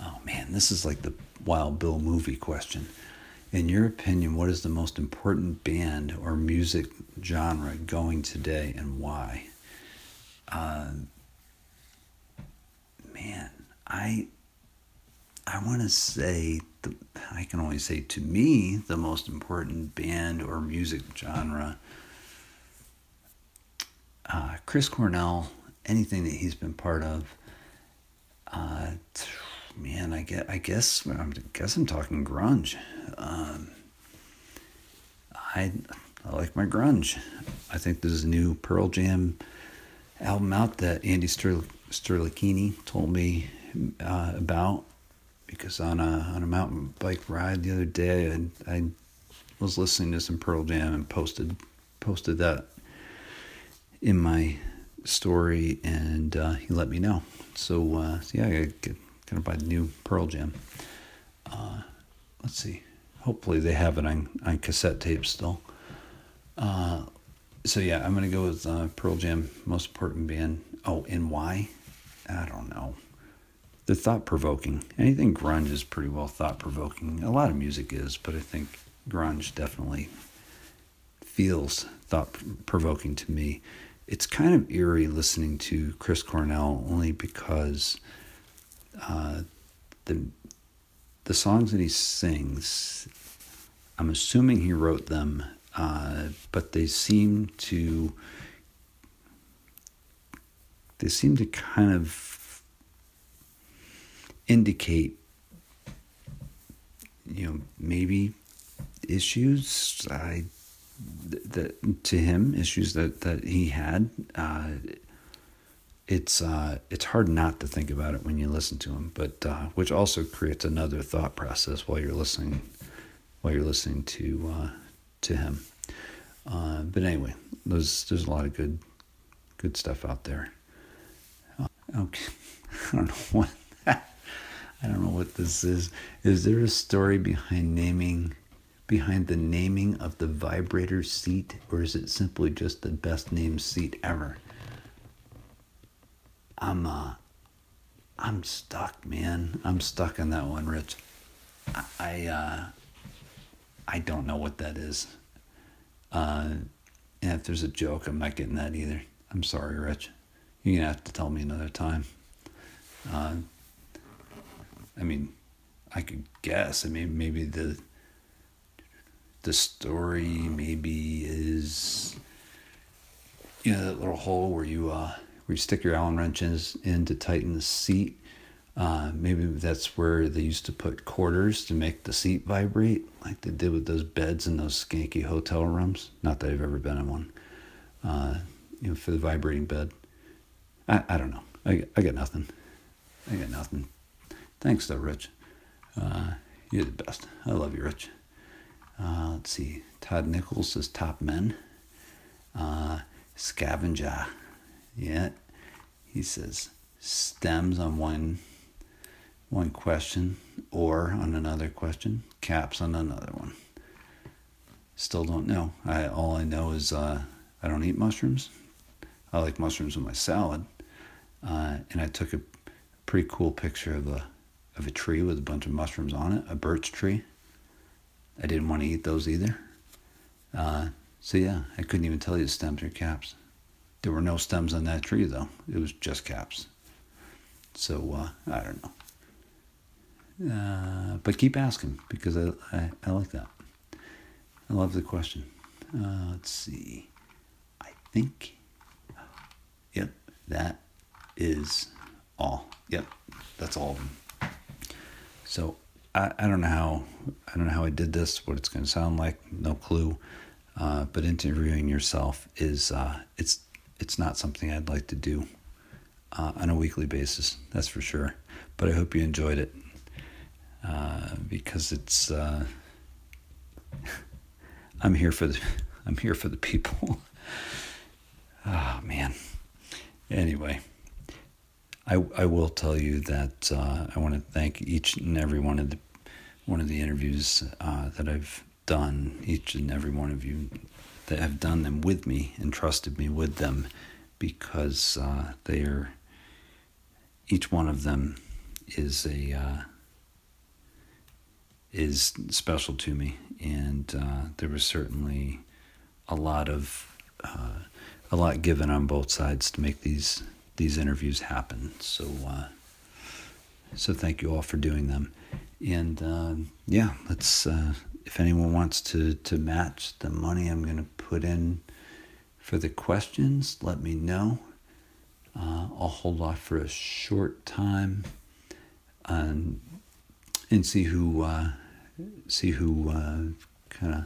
Oh man, this is like the Wild Bill movie question. In your opinion, what is the most important band or music genre going today and why? Uh, man, I I want to say the, I can only say to me the most important band or music genre. Uh, Chris Cornell, anything that he's been part of. Uh, man, I get, I guess, I guess I'm talking grunge. Um, I, I like my grunge. I think there's a new Pearl Jam album out that Andy Sterl- told me uh, about because on a on a mountain bike ride the other day, I, I was listening to some Pearl Jam and posted posted that in my story, and uh, he let me know. So, uh, so yeah, I got gonna buy the new Pearl Jam. Uh, let's see. Hopefully they have it on on cassette tape still. Uh, so yeah, I'm gonna go with uh, Pearl Jam, most important band. Oh, and why? I don't know. They're thought provoking. Anything grunge is pretty well thought provoking. A lot of music is, but I think grunge definitely feels thought provoking to me. It's kind of eerie listening to Chris Cornell only because uh, the the songs that he sings, I'm assuming he wrote them, uh, but they seem to they seem to kind of indicate, you know, maybe issues. I that to him issues that that he had. Uh, it's uh, it's hard not to think about it when you listen to him, but uh, which also creates another thought process while you're listening while you're listening to uh, to him. Uh, but anyway, there's there's a lot of good good stuff out there. Uh, okay, I don't know what I don't know what this is. Is there a story behind naming behind the naming of the vibrator seat, or is it simply just the best named seat ever? I'm uh I'm stuck, man. I'm stuck on that one, Rich. I, I uh I don't know what that is. Uh and if there's a joke, I'm not getting that either. I'm sorry, Rich. You're gonna have to tell me another time. Uh I mean, I could guess. I mean, maybe the the story maybe is you know that little hole where you uh where you stick your Allen wrenches in to tighten the seat. Uh, maybe that's where they used to put quarters to make the seat vibrate, like they did with those beds in those skanky hotel rooms. Not that I've ever been in one. Uh, you know, for the vibrating bed. I, I don't know. I, I got nothing. I got nothing. Thanks, though, Rich. Uh, you're the best. I love you, Rich. Uh, let's see. Todd Nichols says top men. Uh, scavenger. Yeah. He says stems on one one question or on another question, caps on another one. Still don't know. I all I know is uh, I don't eat mushrooms. I like mushrooms in my salad. Uh, and I took a pretty cool picture of a of a tree with a bunch of mushrooms on it, a birch tree. I didn't want to eat those either. Uh, so yeah, I couldn't even tell you the stems or caps. There were no stems on that tree though. It was just caps. So uh, I don't know. Uh, but keep asking because I, I, I, like that. I love the question. Uh, let's see. I think. Yep, that is all. Yep, that's all of them. So I, I don't know how I don't know how I did this. What it's going to sound like, no clue. Uh, but interviewing yourself is uh, it's it's not something I'd like to do. uh, on a weekly basis. That's for sure. But I hope you enjoyed it uh, because it's. Uh, I'm here for the. I'm here for the people. oh man. Anyway, I I will tell you that uh, I want to thank each and every one of the one of the interviews uh, that I've done. Each and every one of you that have done them with me and trusted me with them, because uh, they are. Each one of them is a uh, is special to me, and uh, there was certainly a lot of uh, a lot given on both sides to make these these interviews happen. So uh, so thank you all for doing them, and uh, yeah, let's. Uh, if anyone wants to to match the money I'm going to put in for the questions, let me know. Uh, I'll hold off for a short time and and see who uh, see who uh, kind of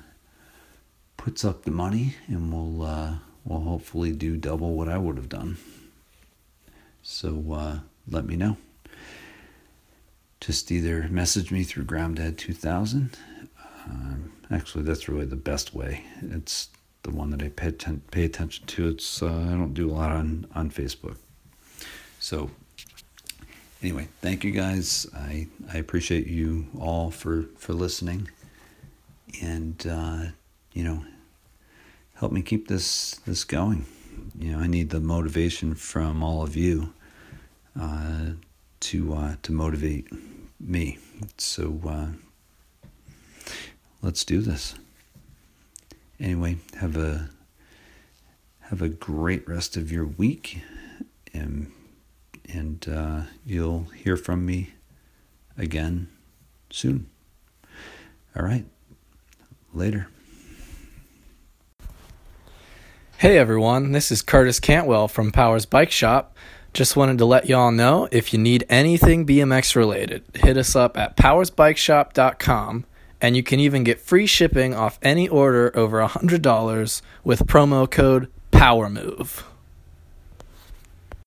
puts up the money, and we'll uh, we'll hopefully do double what I would have done. So uh, let me know. Just either message me through Gromdad2000. Um, actually, that's really the best way. It's the one that I pay, atten- pay attention to. It's uh, I don't do a lot on on Facebook. So anyway, thank you guys. I I appreciate you all for for listening, and uh, you know, help me keep this this going. You know, I need the motivation from all of you uh, to uh, to motivate me. So uh, let's do this. Anyway, have a have a great rest of your week, and and uh, you'll hear from me again soon. All right, later. Hey everyone, this is Curtis Cantwell from Powers Bike Shop. Just wanted to let y'all know if you need anything BMX related, hit us up at powersbikeshop.com and you can even get free shipping off any order over $100 with promo code POWERMOVE.